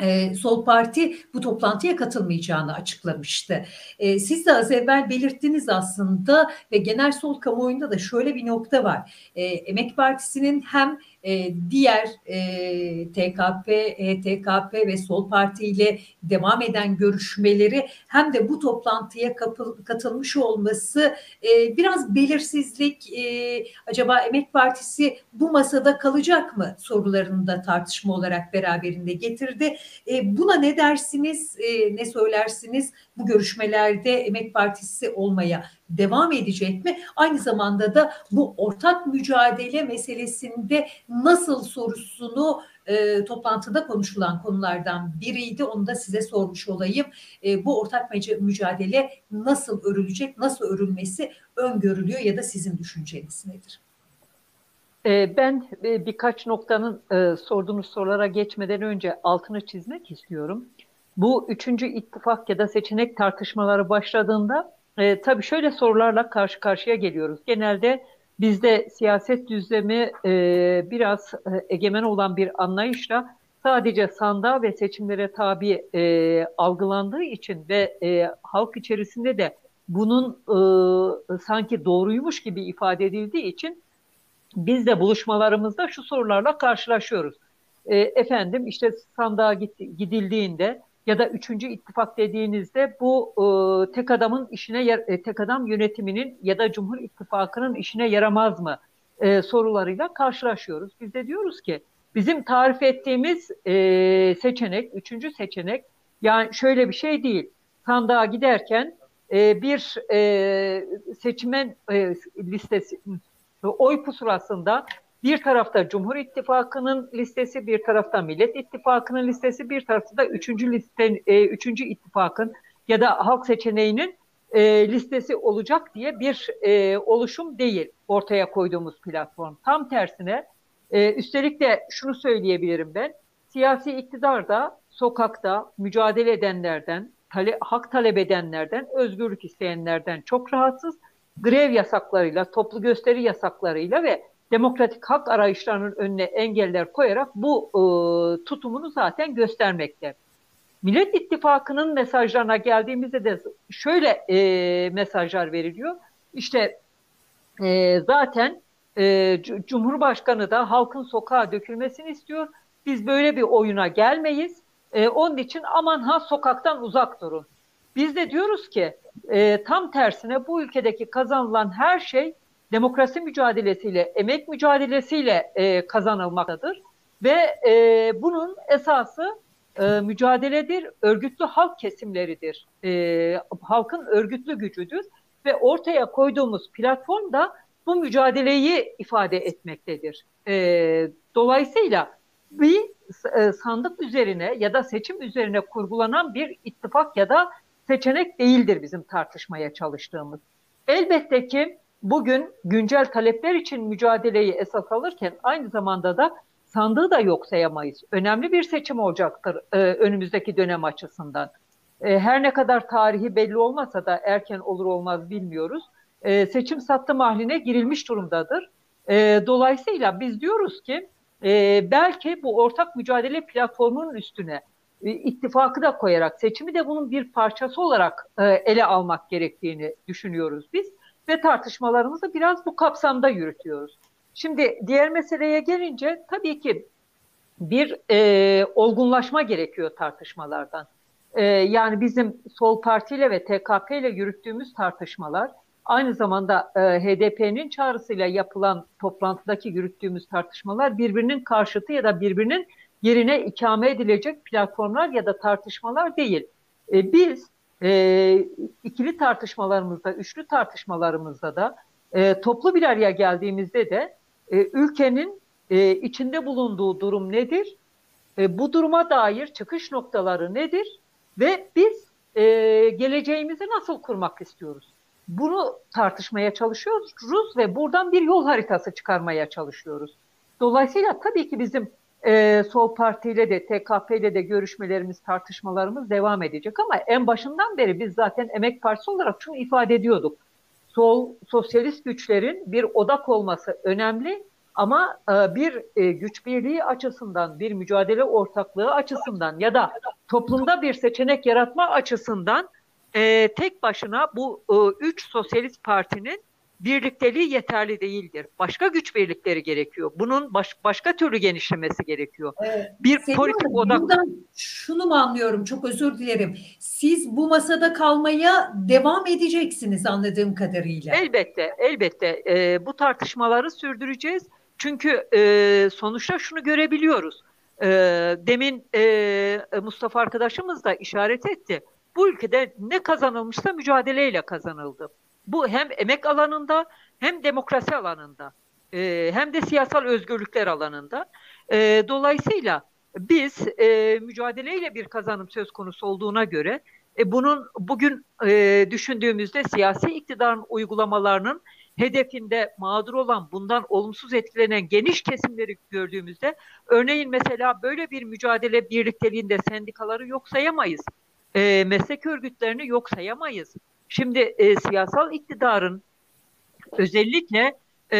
e, Sol Parti bu toplantıya katılmayacağını açıklamıştı. E, siz de az evvel belirttiniz aslında ve genel sol kamuoyunda da şöyle bir nokta var. E, Emek Partisi'nin hem e, diğer e, TKP, HTKP ve Sol Parti ile devam eden görüşmeleri hem de bu toplantıya kapı, katılmış olması e, biraz belirsizlik e, acaba Emek Partisi bu masada kalacak mı sorularını da tartışma olarak beraberinde getirdi. E, buna ne dersiniz, e, ne söylersiniz bu görüşmelerde Emek Partisi olmaya devam edecek mi? Aynı zamanda da bu ortak mücadele meselesinde nasıl sorusunu e, toplantıda konuşulan konulardan biriydi. Onu da size sormuş olayım. E, bu ortak mücadele nasıl örülecek, nasıl örülmesi öngörülüyor ya da sizin düşünceniz nedir? E, ben e, birkaç noktanın e, sorduğunuz sorulara geçmeden önce altını çizmek istiyorum. Bu üçüncü ittifak ya da seçenek tartışmaları başladığında e, tabii şöyle sorularla karşı karşıya geliyoruz. Genelde bizde siyaset düzlemi e, biraz e, egemen olan bir anlayışla sadece sandığa ve seçimlere tabi e, algılandığı için ve e, halk içerisinde de bunun e, sanki doğruymuş gibi ifade edildiği için biz de buluşmalarımızda şu sorularla karşılaşıyoruz. E, efendim işte sandığa gidildiğinde ya da üçüncü ittifak dediğinizde bu e, tek adamın işine e, tek adam yönetiminin ya da Cumhur İttifakı'nın işine yaramaz mı e, sorularıyla karşılaşıyoruz. Biz de diyoruz ki bizim tarif ettiğimiz e, seçenek, üçüncü seçenek yani şöyle bir şey değil. Sandığa giderken e, bir e, seçmen e, listesi oy pusulasında bir tarafta Cumhur İttifakı'nın listesi, bir tarafta Millet İttifakı'nın listesi, bir tarafta da üçüncü liste, e, üçüncü ittifakın ya da halk seçeneğinin e, listesi olacak diye bir e, oluşum değil ortaya koyduğumuz platform. Tam tersine e, üstelik de şunu söyleyebilirim ben, siyasi iktidar da sokakta mücadele edenlerden, tale, hak talep edenlerden, özgürlük isteyenlerden çok rahatsız. Grev yasaklarıyla, toplu gösteri yasaklarıyla ve demokratik hak arayışlarının önüne engeller koyarak bu e, tutumunu zaten göstermekte. Millet İttifakı'nın mesajlarına geldiğimizde de şöyle e, mesajlar veriliyor. İşte e, zaten e, Cumhurbaşkanı da halkın sokağa dökülmesini istiyor. Biz böyle bir oyuna gelmeyiz. E, onun için aman ha sokaktan uzak durun. Biz de diyoruz ki e, tam tersine bu ülkedeki kazanılan her şey demokrasi mücadelesiyle, emek mücadelesiyle e, kazanılmaktadır. Ve e, bunun esası e, mücadeledir, örgütlü halk kesimleridir. E, halkın örgütlü gücüdür ve ortaya koyduğumuz platform da bu mücadeleyi ifade etmektedir. E, dolayısıyla bir e, sandık üzerine ya da seçim üzerine kurgulanan bir ittifak ya da seçenek değildir bizim tartışmaya çalıştığımız. Elbette ki bugün güncel talepler için mücadeleyi esas alırken aynı zamanda da sandığı da yok sayamayız. Önemli bir seçim olacaktır e, önümüzdeki dönem açısından. E, her ne kadar tarihi belli olmasa da erken olur olmaz bilmiyoruz. E, seçim sattı mahline girilmiş durumdadır. E, dolayısıyla biz diyoruz ki e, belki bu ortak mücadele platformunun üstüne e, ittifakı da koyarak seçimi de bunun bir parçası olarak e, ele almak gerektiğini düşünüyoruz biz ve tartışmalarımızı biraz bu kapsamda yürütüyoruz. Şimdi diğer meseleye gelince tabii ki bir e, olgunlaşma gerekiyor tartışmalardan. E, yani bizim Sol Parti ile ve TKP ile yürüttüğümüz tartışmalar aynı zamanda e, HDP'nin çağrısıyla yapılan toplantıdaki yürüttüğümüz tartışmalar birbirinin karşıtı ya da birbirinin yerine ikame edilecek platformlar ya da tartışmalar değil. E, biz e, ikili tartışmalarımızda, üçlü tartışmalarımızda da e, toplu bir araya geldiğimizde de e, ülkenin e, içinde bulunduğu durum nedir? E, bu duruma dair çıkış noktaları nedir? Ve biz e, geleceğimizi nasıl kurmak istiyoruz? Bunu tartışmaya çalışıyoruz ve buradan bir yol haritası çıkarmaya çalışıyoruz. Dolayısıyla tabii ki bizim e, Sol Parti ile de TKP ile de görüşmelerimiz, tartışmalarımız devam edecek ama en başından beri biz zaten Emek Partisi olarak şunu ifade ediyorduk. Sol, sosyalist güçlerin bir odak olması önemli ama e, bir e, güç birliği açısından, bir mücadele ortaklığı açısından ya da toplumda bir seçenek yaratma açısından e, tek başına bu e, üç sosyalist partinin birlikteliği yeterli değildir. Başka güç birlikleri gerekiyor. Bunun baş, başka türlü genişlemesi gerekiyor. Evet. Bir Senin politik odak. Buradan şunu mu anlıyorum? Çok özür dilerim. Siz bu masada kalmaya devam edeceksiniz anladığım kadarıyla. Elbette, elbette. E, bu tartışmaları sürdüreceğiz. Çünkü e, sonuçta şunu görebiliyoruz. E, demin e, Mustafa arkadaşımız da işaret etti. Bu ülkede ne kazanılmışsa mücadeleyle kazanıldı. Bu hem emek alanında hem demokrasi alanında e, hem de siyasal özgürlükler alanında. E, dolayısıyla biz e, mücadeleyle bir kazanım söz konusu olduğuna göre e, bunun bugün e, düşündüğümüzde siyasi iktidarın uygulamalarının hedefinde mağdur olan, bundan olumsuz etkilenen geniş kesimleri gördüğümüzde örneğin mesela böyle bir mücadele birlikteliğinde sendikaları yok sayamayız. E, meslek örgütlerini yok sayamayız. Şimdi e, siyasal iktidarın özellikle e,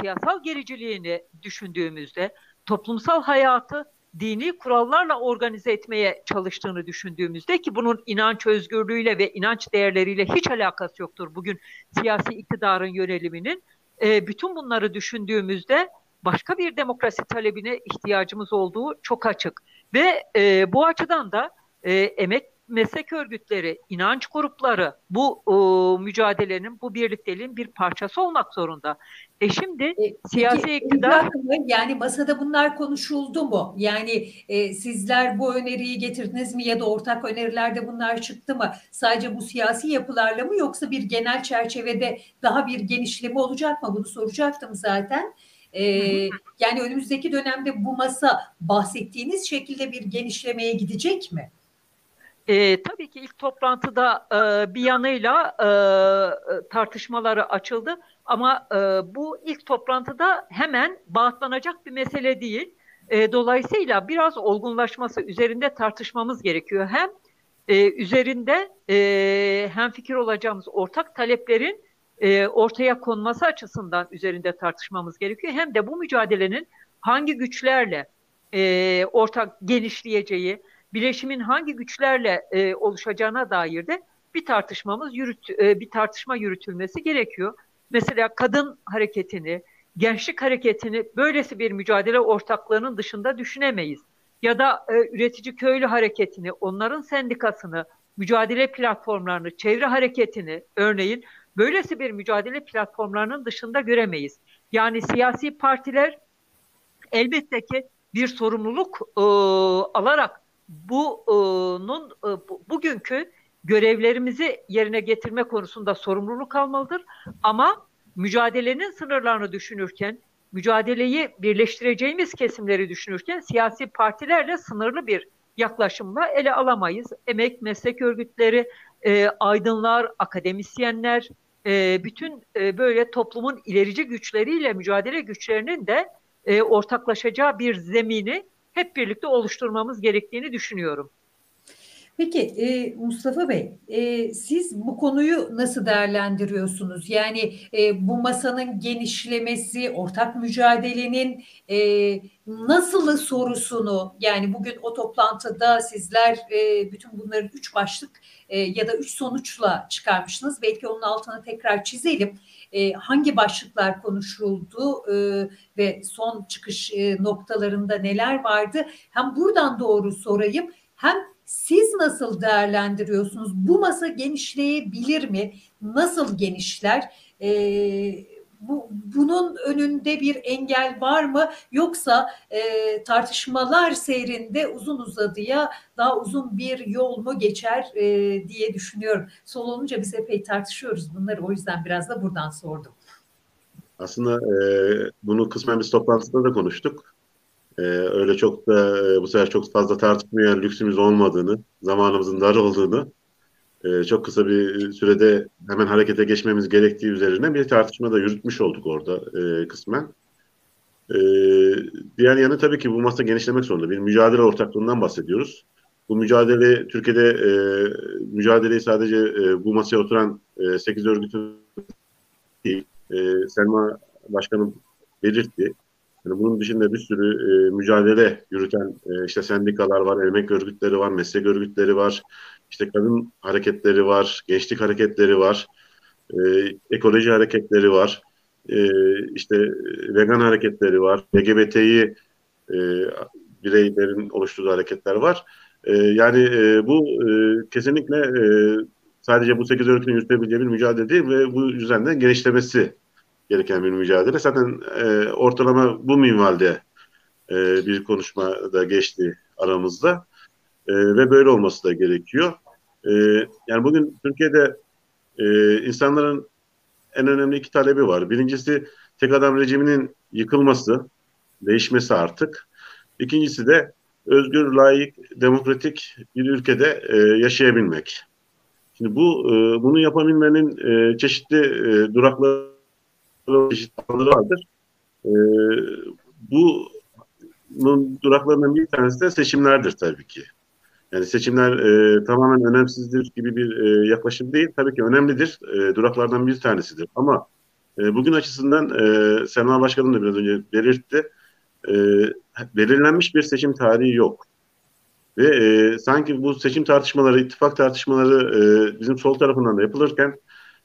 siyasal gericiliğini düşündüğümüzde toplumsal hayatı dini kurallarla organize etmeye çalıştığını düşündüğümüzde ki bunun inanç özgürlüğüyle ve inanç değerleriyle hiç alakası yoktur bugün siyasi iktidarın yöneliminin. E, bütün bunları düşündüğümüzde başka bir demokrasi talebine ihtiyacımız olduğu çok açık. Ve e, bu açıdan da e, emek meslek örgütleri, inanç grupları bu e, mücadelenin, bu birlikteliğin bir parçası olmak zorunda. E şimdi e, siyasi peki, iktidar... Yani masada bunlar konuşuldu mu? Yani e, sizler bu öneriyi getirdiniz mi ya da ortak önerilerde bunlar çıktı mı? Sadece bu siyasi yapılarla mı yoksa bir genel çerçevede daha bir genişleme olacak mı? Bunu soracaktım zaten. Ee, yani önümüzdeki dönemde bu masa bahsettiğiniz şekilde bir genişlemeye gidecek mi? E, tabii ki ilk toplantıda e, bir yanıyla e, tartışmaları açıldı ama e, bu ilk toplantıda hemen bağıtlanacak bir mesele değil. E, dolayısıyla biraz olgunlaşması, üzerinde tartışmamız gerekiyor. Hem e, üzerinde e, hem fikir olacağımız ortak taleplerin e, ortaya konması açısından üzerinde tartışmamız gerekiyor. Hem de bu mücadelenin hangi güçlerle e, ortak genişleyeceği, bileşimin hangi güçlerle e, oluşacağına dair de bir tartışmamız yürüt, e, bir tartışma yürütülmesi gerekiyor. Mesela kadın hareketini, gençlik hareketini böylesi bir mücadele ortaklığının dışında düşünemeyiz. Ya da e, üretici köylü hareketini, onların sendikasını, mücadele platformlarını, çevre hareketini örneğin böylesi bir mücadele platformlarının dışında göremeyiz. Yani siyasi partiler elbette ki bir sorumluluk e, alarak bunun e, bugünkü görevlerimizi yerine getirme konusunda sorumluluk almalıdır. Ama mücadelenin sınırlarını düşünürken, mücadeleyi birleştireceğimiz kesimleri düşünürken siyasi partilerle sınırlı bir yaklaşımla ele alamayız. Emek, meslek örgütleri, e, aydınlar, akademisyenler, e, bütün böyle toplumun ilerici güçleriyle mücadele güçlerinin de e, ortaklaşacağı bir zemini hep birlikte oluşturmamız gerektiğini düşünüyorum. Peki e, Mustafa Bey, e, siz bu konuyu nasıl değerlendiriyorsunuz? Yani e, bu masanın genişlemesi, ortak mücadelenin e, nasılı sorusunu, yani bugün o toplantıda sizler e, bütün bunların üç başlık e, ya da üç sonuçla çıkarmışsınız. Belki onun altına tekrar çizelim. E, hangi başlıklar konuşuldu e, ve son çıkış e, noktalarında neler vardı? Hem buradan doğru sorayım, hem siz nasıl değerlendiriyorsunuz? Bu masa genişleyebilir mi? Nasıl genişler? Ee, bu, bunun önünde bir engel var mı? Yoksa e, tartışmalar seyrinde uzun uzadıya daha uzun bir yol mu geçer e, diye düşünüyorum. Sol olunca biz epey tartışıyoruz bunları. O yüzden biraz da buradan sordum. Aslında e, bunu kısmen biz toplantısında da konuştuk. Ee, öyle çok da e, bu sefer çok fazla tartışmaya lüksümüz olmadığını, zamanımızın dar olduğunu, e, çok kısa bir sürede hemen harekete geçmemiz gerektiği üzerine bir tartışma da yürütmüş olduk orada e, kısmen. E, diğer yanı tabii ki bu masa genişlemek zorunda. Bir mücadele ortaklığından bahsediyoruz. Bu mücadele Türkiye'de e, mücadeleyi sadece e, bu masaya oturan e, 8 örgütün e, Selma Başkanım belirtti. Yani bunun dışında bir sürü e, mücadele yürüten e, işte sendikalar var, emek örgütleri var, meslek örgütleri var, işte kadın hareketleri var, gençlik hareketleri var, e, ekoloji hareketleri var, e, işte vegan hareketleri var, LGBT'yi e, bireylerin oluşturduğu hareketler var. E, yani e, bu e, kesinlikle e, sadece bu sekiz örgütün yürütebileceği bir mücadele değil ve bu yüzden de genişlemesi gereken bir mücadele. Zaten e, ortalama bu minvalde e, bir konuşma da geçti aramızda e, ve böyle olması da gerekiyor. E, yani bugün Türkiye'de e, insanların en önemli iki talebi var. Birincisi tek adam rejiminin yıkılması, değişmesi artık. İkincisi de özgür, layık, demokratik bir ülkede e, yaşayabilmek. Şimdi bu e, bunu yapabilmenin e, çeşitli e, durakları çeşitli vardır. E, bunun duraklarından bir tanesi de seçimlerdir tabii ki. Yani seçimler e, tamamen önemsizdir gibi bir e, yaklaşım değil. Tabii ki önemlidir. E, duraklardan bir tanesidir. Ama e, bugün açısından e, Sena Başkanım da biraz önce belirtti. E, belirlenmiş bir seçim tarihi yok. Ve e, sanki bu seçim tartışmaları, ittifak tartışmaları e, bizim sol tarafından da yapılırken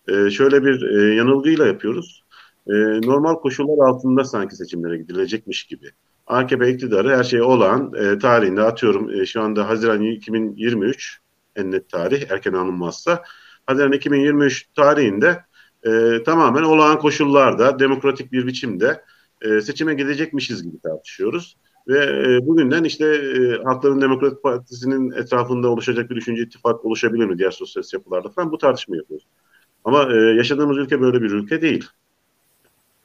e, şöyle bir e, yanılgıyla yapıyoruz e, normal koşullar altında sanki seçimlere gidilecekmiş gibi. AKP iktidarı her şey olan e, tarihinde atıyorum e, şu anda Haziran 2023 en net tarih erken alınmazsa Haziran 2023 tarihinde e, tamamen olağan koşullarda demokratik bir biçimde e, seçime gidecekmişiz gibi tartışıyoruz. Ve e, bugünden işte e, Halkların Demokratik Partisi'nin etrafında oluşacak bir düşünce ittifak oluşabilir mi diğer sosyalist yapılarda falan bu tartışma yapıyoruz. Ama e, yaşadığımız ülke böyle bir ülke değil.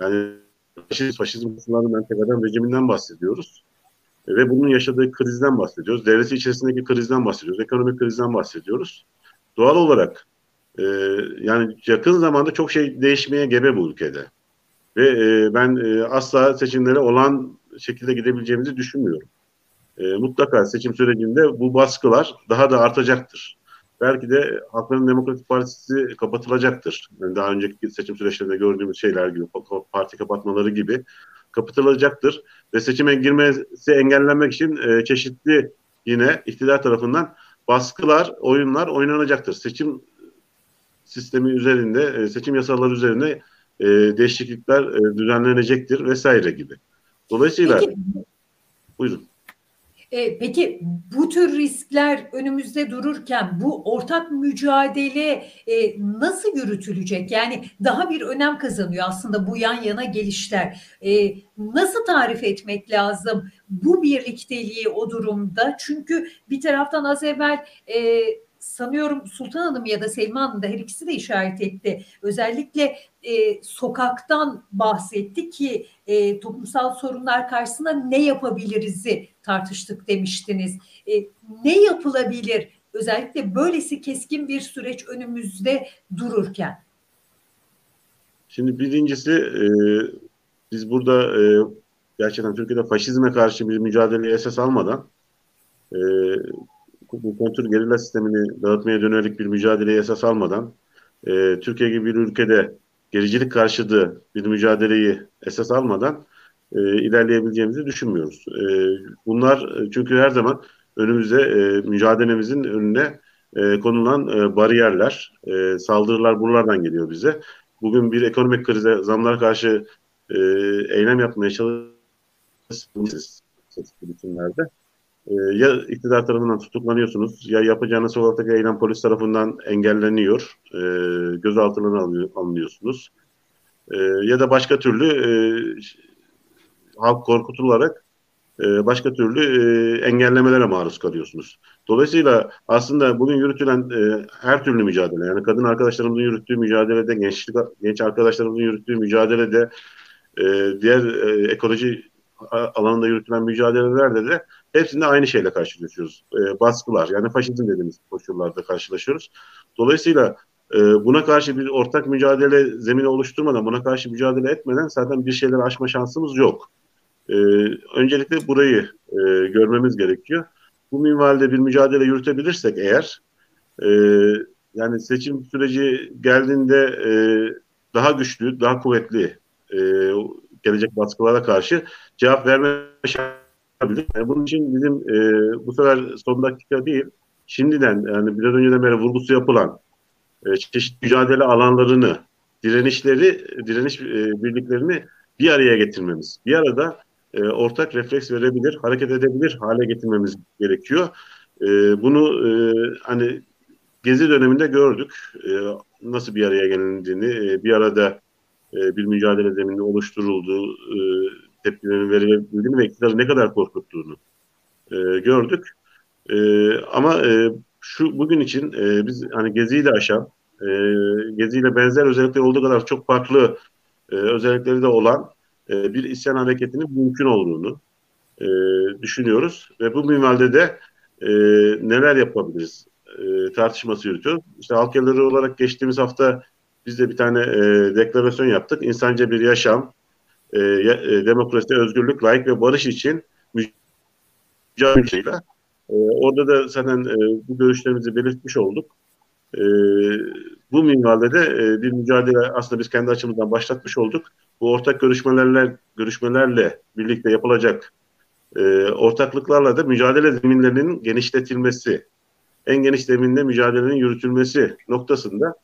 Yani faşizm, faşizm sınırlarından tekrardan rejiminden bahsediyoruz. E, ve bunun yaşadığı krizden bahsediyoruz. Devleti içerisindeki krizden bahsediyoruz. Ekonomik krizden bahsediyoruz. Doğal olarak e, yani yakın zamanda çok şey değişmeye gebe bu ülkede. Ve e, ben e, asla seçimlere olan şekilde gidebileceğimizi düşünmüyorum. E, mutlaka seçim sürecinde bu baskılar daha da artacaktır. Belki de Halkların Demokratik Partisi kapatılacaktır. Yani daha önceki seçim süreçlerinde gördüğümüz şeyler gibi, parti kapatmaları gibi kapatılacaktır. Ve seçime girmesi engellenmek için e, çeşitli yine iktidar tarafından baskılar, oyunlar oynanacaktır. Seçim sistemi üzerinde, e, seçim yasaları üzerinde e, değişiklikler e, düzenlenecektir vesaire gibi. Dolayısıyla Peki. buyurun. E, peki bu tür riskler önümüzde dururken bu ortak mücadele e, nasıl yürütülecek? Yani daha bir önem kazanıyor aslında bu yan yana gelişler. E, nasıl tarif etmek lazım bu birlikteliği o durumda? Çünkü bir taraftan az evvel e, sanıyorum Sultan Hanım ya da Selma Hanım da her ikisi de işaret etti. Özellikle e, sokaktan bahsetti ki e, toplumsal sorunlar karşısında ne yapabiliriz'i tartıştık demiştiniz. E, ne yapılabilir özellikle böylesi keskin bir süreç önümüzde dururken? Şimdi birincisi e, biz burada e, gerçekten Türkiye'de faşizme karşı bir mücadeleyi esas almadan e, kontür gerilla sistemini dağıtmaya dönelik bir mücadeleye esas almadan e, Türkiye gibi bir ülkede gericilik karşıtı bir mücadeleyi esas almadan e, ilerleyebileceğimizi düşünmüyoruz. E, bunlar çünkü her zaman önümüze e, mücadelemizin önüne e, konulan e, bariyerler, e, saldırılar buralardan geliyor bize. Bugün bir ekonomik krize, zamlara karşı e, eylem yapmaya çalışıyoruz biçimlerde. E, ya iktidar tarafından tutuklanıyorsunuz ya yapacağınız sokaktaki eylem polis tarafından engelleniyor, e, gözaltına alınıyorsunuz. E, ya da başka türlü e, halk korkutularak e, başka türlü e, engellemelere maruz kalıyorsunuz. Dolayısıyla aslında bugün yürütülen e, her türlü mücadele, yani kadın arkadaşlarımızın yürüttüğü mücadelede, gençlik genç arkadaşlarımızın yürüttüğü mücadelede, e, diğer e, ekoloji alanında yürütülen mücadelelerde de hepsinde aynı şeyle karşılaşıyoruz. E, baskılar yani faşizm dediğimiz koşullarda karşılaşıyoruz. Dolayısıyla e, buna karşı bir ortak mücadele zemini oluşturmadan, buna karşı mücadele etmeden zaten bir şeyler aşma şansımız yok. E, öncelikle burayı e, görmemiz gerekiyor. Bu minvalde bir mücadele yürütebilirsek eğer, e, yani seçim süreci geldiğinde e, daha güçlü, daha kuvvetli e, gelecek baskılara karşı cevap verme şansı yani bunun için bizim e, bu sefer son dakika değil, şimdiden yani biraz önceden beri vurgusu yapılan e, çeşitli mücadele alanlarını, direnişleri, direniş e, birliklerini bir araya getirmemiz. Bir arada e, ortak refleks verebilir, hareket edebilir hale getirmemiz gerekiyor. E, bunu e, hani Gezi döneminde gördük. E, nasıl bir araya gelindiğini, e, bir arada e, bir mücadele zemini oluşturulduğu, e, tepkilerin verilebildiğini ve iktidarı ne kadar korkuttuğunu e, gördük. E, ama e, şu bugün için e, biz hani Gezi'yi de aşan, e, Gezi'yle benzer özellikleri olduğu kadar çok farklı e, özellikleri de olan e, bir isyan hareketinin mümkün olduğunu e, düşünüyoruz. Ve bu minvalde de e, neler yapabiliriz e, tartışması yürütüyoruz. İşte halk olarak geçtiğimiz hafta biz de bir tane e, deklarasyon yaptık. İnsanca bir yaşam, e, e, demokrasi, özgürlük, layık ve barış için mücadele e, orada da zaten e, bu görüşlerimizi belirtmiş olduk. E, bu minvalde de e, bir mücadele aslında biz kendi açımızdan başlatmış olduk. Bu ortak görüşmelerle görüşmelerle birlikte yapılacak e, ortaklıklarla da mücadele zeminlerinin genişletilmesi, en geniş zeminde mücadelenin yürütülmesi noktasında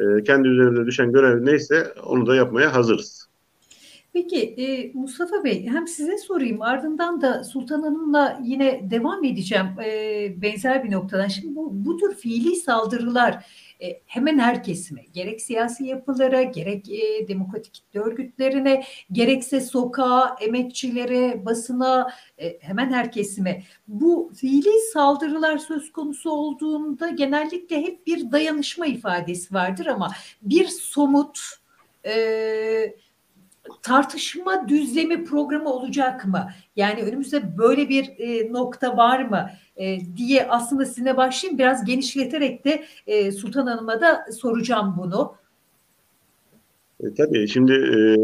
e, kendi üzerimize düşen görev neyse onu da yapmaya hazırız. Peki e, Mustafa Bey hem size sorayım ardından da Sultan Hanım'la yine devam edeceğim e, benzer bir noktadan. Şimdi bu, bu tür fiili saldırılar e, hemen her kesime gerek siyasi yapılara gerek e, demokratik örgütlerine gerekse sokağa, emekçilere, basına e, hemen her kesime bu fiili saldırılar söz konusu olduğunda genellikle hep bir dayanışma ifadesi vardır ama bir somut e, tartışma düzlemi programı olacak mı? Yani önümüzde böyle bir e, nokta var mı e, diye aslında sizinle başlayayım. Biraz genişleterek de e, Sultan Hanım'a da soracağım bunu. E, tabii şimdi e,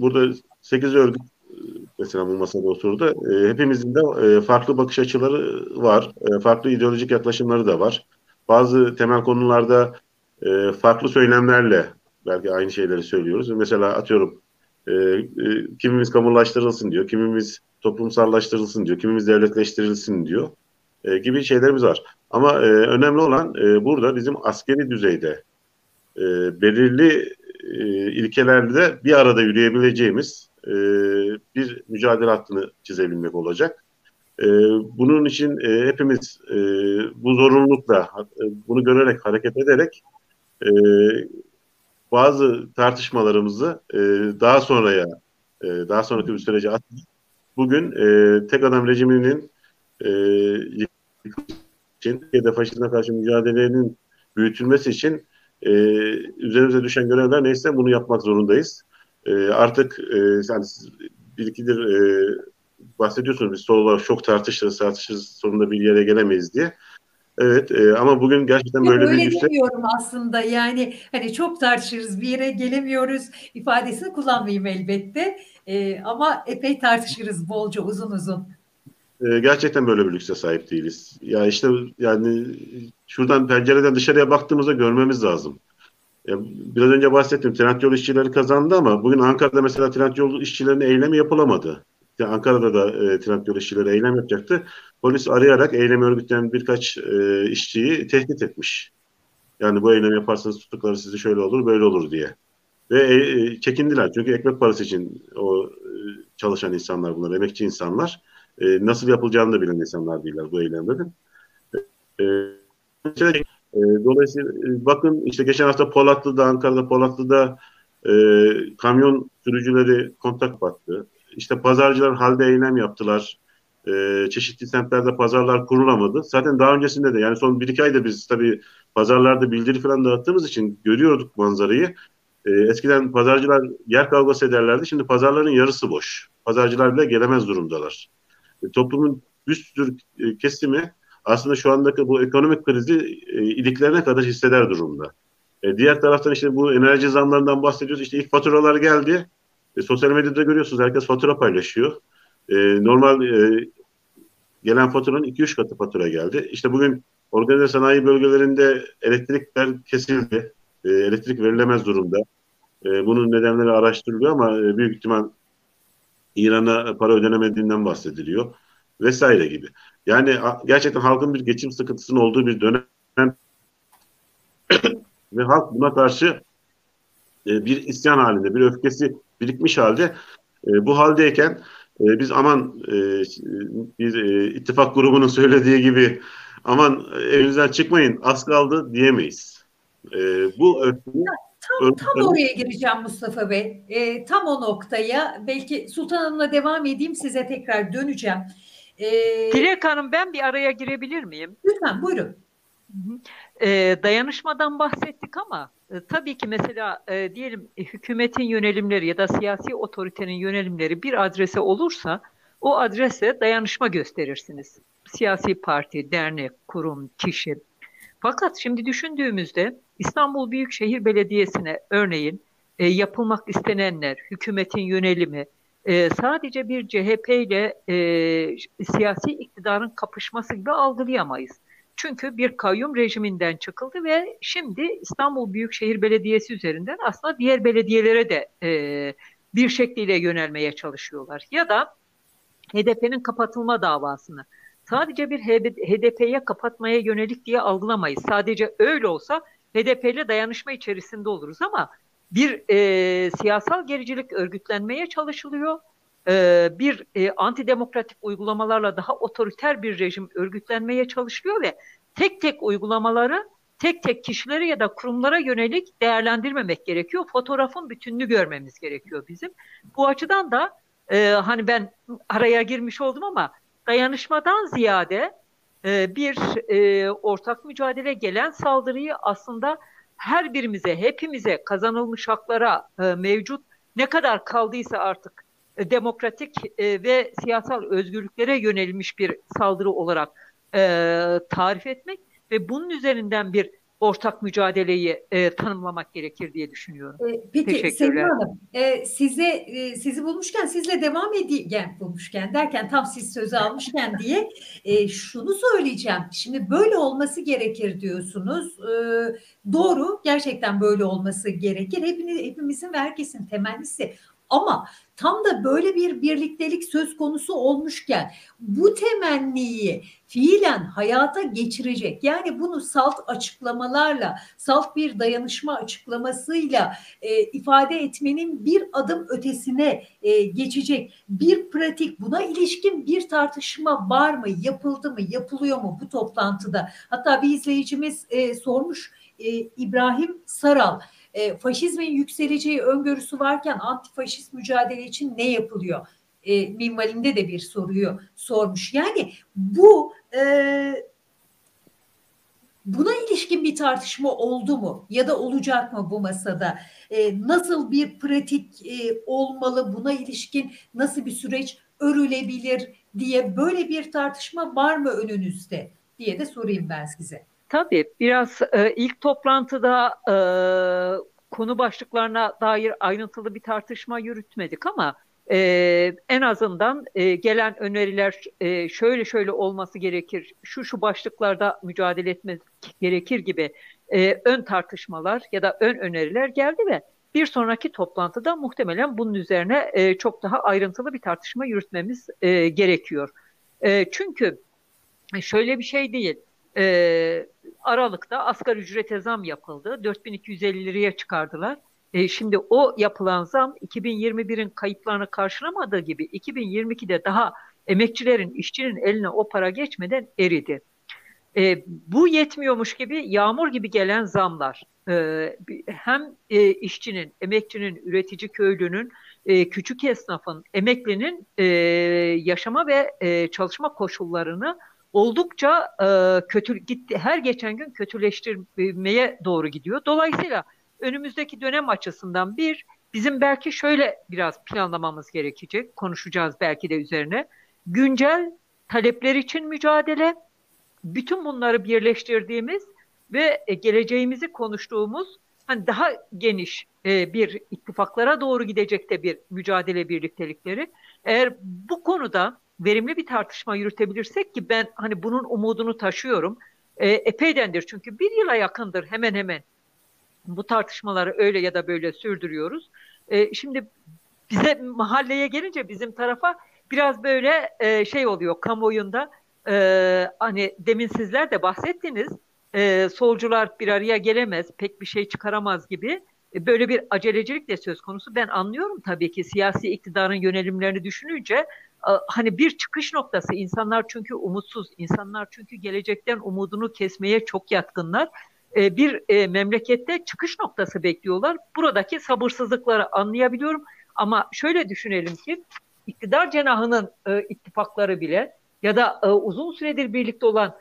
burada 8 örgüt e, mesela bu masada oturdu. E, hepimizin de e, farklı bakış açıları var. E, farklı ideolojik yaklaşımları da var. Bazı temel konularda e, farklı söylemlerle belki aynı şeyleri söylüyoruz. Mesela atıyorum e, e, kimimiz kamulaştırılsın diyor, kimimiz toplumsallaştırılsın diyor, kimimiz devletleştirilsin diyor e, gibi şeylerimiz var. Ama e, önemli olan e, burada bizim askeri düzeyde e, belirli e, ilkelerde bir arada yürüyebileceğimiz e, bir mücadele hattını çizebilmek olacak. E, bunun için e, hepimiz e, bu zorunlulukla, e, bunu görerek, hareket ederek e, bazı tartışmalarımızı e, daha sonraya, e, daha sonraki bir sürece attık. Bugün e, tek adam rejiminin e, için ya da faşizme karşı mücadelenin büyütülmesi için e, üzerimize düşen görevler neyse bunu yapmak zorundayız. E, artık e, yani siz bir ikidir e, bahsediyorsunuz biz sol olarak çok tartışırız tartışırız sonunda bir yere gelemeyiz diye. Evet e, ama bugün gerçekten Yok, böyle bir öyle yüksek... demiyorum aslında yani hani çok tartışırız bir yere gelemiyoruz ifadesini kullanmayayım elbette E, ama epey tartışırız bolca uzun uzun. E, gerçekten böyle bir lükse sahip değiliz. Ya işte yani şuradan pencereden dışarıya baktığımızda görmemiz lazım. Ya, biraz önce bahsettim Trendyol işçileri kazandı ama bugün Ankara'da mesela Trendyol işçilerinin eylemi yapılamadı. Yani Ankara'da da e, Trendyol işçileri eylem yapacaktı. Polis arayarak eylem örgütleyen birkaç e, işçiyi tehdit etmiş. Yani bu eylem yaparsanız tutukları sizi şöyle olur böyle olur diye. Ve e, e, çekindiler çünkü ekmek parası için o e, çalışan insanlar bunlar, emekçi insanlar. E, nasıl yapılacağını da bilen insanlar değiller bu eylemlerin. E, e, dolayısıyla e, bakın işte geçen hafta Polatlı'da, Ankara'da Polatlı'da e, kamyon sürücüleri kontak battı. İşte pazarcılar halde eylem yaptılar. E, çeşitli semtlerde pazarlar kurulamadı. Zaten daha öncesinde de yani son bir iki ayda biz tabii pazarlarda bildiri falan dağıttığımız için görüyorduk manzarayı. E, eskiden pazarcılar yer kavgası ederlerdi. Şimdi pazarların yarısı boş. Pazarcılar bile gelemez durumdalar. E, toplumun bir sürü kesimi aslında şu andaki bu ekonomik krizi e, iliklerine kadar hisseder durumda. E, diğer taraftan işte bu enerji zamlarından bahsediyoruz. İşte ilk faturalar geldi. E, sosyal medyada görüyorsunuz herkes fatura paylaşıyor. E, normal e, gelen faturanın 2-3 katı fatura geldi. İşte bugün organize sanayi bölgelerinde elektrikler kesildi. E, elektrik verilemez durumda. E, bunun nedenleri araştırılıyor ama e, büyük ihtimal İran'a para ödenemediğinden bahsediliyor vesaire gibi. Yani gerçekten halkın bir geçim sıkıntısının olduğu bir dönem [COUGHS] ve halk buna karşı e, bir isyan halinde, bir öfkesi birikmiş halde e, bu haldeyken e, biz aman e, bir e, ittifak grubunun söylediği gibi aman evinizden çıkmayın az kaldı diyemeyiz. E, bu öfkeyi Tam, tam oraya gireceğim Mustafa Bey. E, tam o noktaya belki Sultan Hanım'la devam edeyim size tekrar döneceğim. E, Dilek Hanım ben bir araya girebilir miyim? Lütfen buyurun. E, dayanışmadan bahsettik ama e, tabii ki mesela e, diyelim e, hükümetin yönelimleri ya da siyasi otoritenin yönelimleri bir adrese olursa o adrese dayanışma gösterirsiniz. Siyasi parti, dernek, kurum, kişi. Fakat şimdi düşündüğümüzde İstanbul Büyükşehir Belediyesi'ne örneğin e, yapılmak istenenler, hükümetin yönelimi e, sadece bir CHP ile e, siyasi iktidarın kapışması gibi algılayamayız. Çünkü bir kayyum rejiminden çıkıldı ve şimdi İstanbul Büyükşehir Belediyesi üzerinden aslında diğer belediyelere de e, bir şekliyle yönelmeye çalışıyorlar. Ya da HDP'nin kapatılma davasını sadece bir HDP'ye kapatmaya yönelik diye algılamayız. Sadece öyle olsa HDP ile dayanışma içerisinde oluruz ama bir e, siyasal gericilik örgütlenmeye çalışılıyor. E, bir e, antidemokratik uygulamalarla daha otoriter bir rejim örgütlenmeye çalışılıyor ve tek tek uygulamaları tek tek kişilere ya da kurumlara yönelik değerlendirmemek gerekiyor. Fotoğrafın bütününü görmemiz gerekiyor bizim. Bu açıdan da e, hani ben araya girmiş oldum ama dayanışmadan ziyade e, bir e, ortak mücadele gelen saldırıyı aslında her birimize, hepimize kazanılmış haklara mevcut ne kadar kaldıysa artık demokratik e, ve siyasal özgürlüklere yönelmiş bir saldırı olarak e, tarif etmek ve bunun üzerinden bir ortak mücadeleyi e, tanımlamak gerekir diye düşünüyorum. E, peki Sevim Hanım, e, size e, sizi bulmuşken sizle devam edeyim bulmuşken derken tam siz sözü almışken [LAUGHS] diye e, şunu söyleyeceğim. Şimdi böyle olması gerekir diyorsunuz. E, doğru, gerçekten böyle olması gerekir. Hepiniz, hepimizin ve herkesin temennisi. Ama tam da böyle bir birliktelik söz konusu olmuşken bu temenniyi fiilen hayata geçirecek yani bunu salt açıklamalarla salt bir dayanışma açıklamasıyla e, ifade etmenin bir adım ötesine e, geçecek. Bir pratik buna ilişkin bir tartışma var mı yapıldı mı yapılıyor mu bu toplantıda? Hatta bir izleyicimiz e, sormuş e, İbrahim Saral e, faşizmin yükseleceği öngörüsü varken antifaşist mücadele için ne yapılıyor? E, minvalinde de bir soruyu sormuş. Yani bu e, buna ilişkin bir tartışma oldu mu ya da olacak mı bu masada? E, nasıl bir pratik e, olmalı buna ilişkin nasıl bir süreç örülebilir diye böyle bir tartışma var mı önünüzde diye de sorayım ben size. Tabii biraz e, ilk toplantıda e, konu başlıklarına dair ayrıntılı bir tartışma yürütmedik ama e, en azından e, gelen öneriler e, şöyle şöyle olması gerekir, şu şu başlıklarda mücadele etmek gerekir gibi e, ön tartışmalar ya da ön öneriler geldi ve bir sonraki toplantıda muhtemelen bunun üzerine e, çok daha ayrıntılı bir tartışma yürütmemiz e, gerekiyor. E, çünkü şöyle bir şey değil e, Aralık'ta asgari ücrete zam yapıldı. 4250 liraya çıkardılar. E, şimdi o yapılan zam 2021'in kayıplarını karşılamadığı gibi 2022'de daha emekçilerin, işçinin eline o para geçmeden eridi. E, bu yetmiyormuş gibi yağmur gibi gelen zamlar e, hem e, işçinin, emekçinin, üretici köylünün, e, küçük esnafın, emeklinin e, yaşama ve e, çalışma koşullarını oldukça e, kötü gitti her geçen gün kötüleştirmeye doğru gidiyor. Dolayısıyla önümüzdeki dönem açısından bir bizim belki şöyle biraz planlamamız gerekecek. Konuşacağız belki de üzerine. Güncel talepler için mücadele, bütün bunları birleştirdiğimiz ve e, geleceğimizi konuştuğumuz hani daha geniş e, bir ittifaklara doğru gidecek de bir mücadele birliktelikleri. Eğer bu konuda verimli bir tartışma yürütebilirsek ki ben hani bunun umudunu taşıyorum. E, epeydendir çünkü bir yıla yakındır hemen hemen bu tartışmaları öyle ya da böyle sürdürüyoruz. E, şimdi bize mahalleye gelince bizim tarafa biraz böyle e, şey oluyor kamuoyunda e, hani demin sizler de bahsettiniz e, solcular bir araya gelemez pek bir şey çıkaramaz gibi e, böyle bir acelecilik de söz konusu. Ben anlıyorum tabii ki siyasi iktidarın yönelimlerini düşününce hani bir çıkış noktası insanlar çünkü umutsuz, insanlar çünkü gelecekten umudunu kesmeye çok yatkınlar. E, bir e, memlekette çıkış noktası bekliyorlar. Buradaki sabırsızlıkları anlayabiliyorum ama şöyle düşünelim ki iktidar cenahının e, ittifakları bile ya da uzun süredir birlikte olan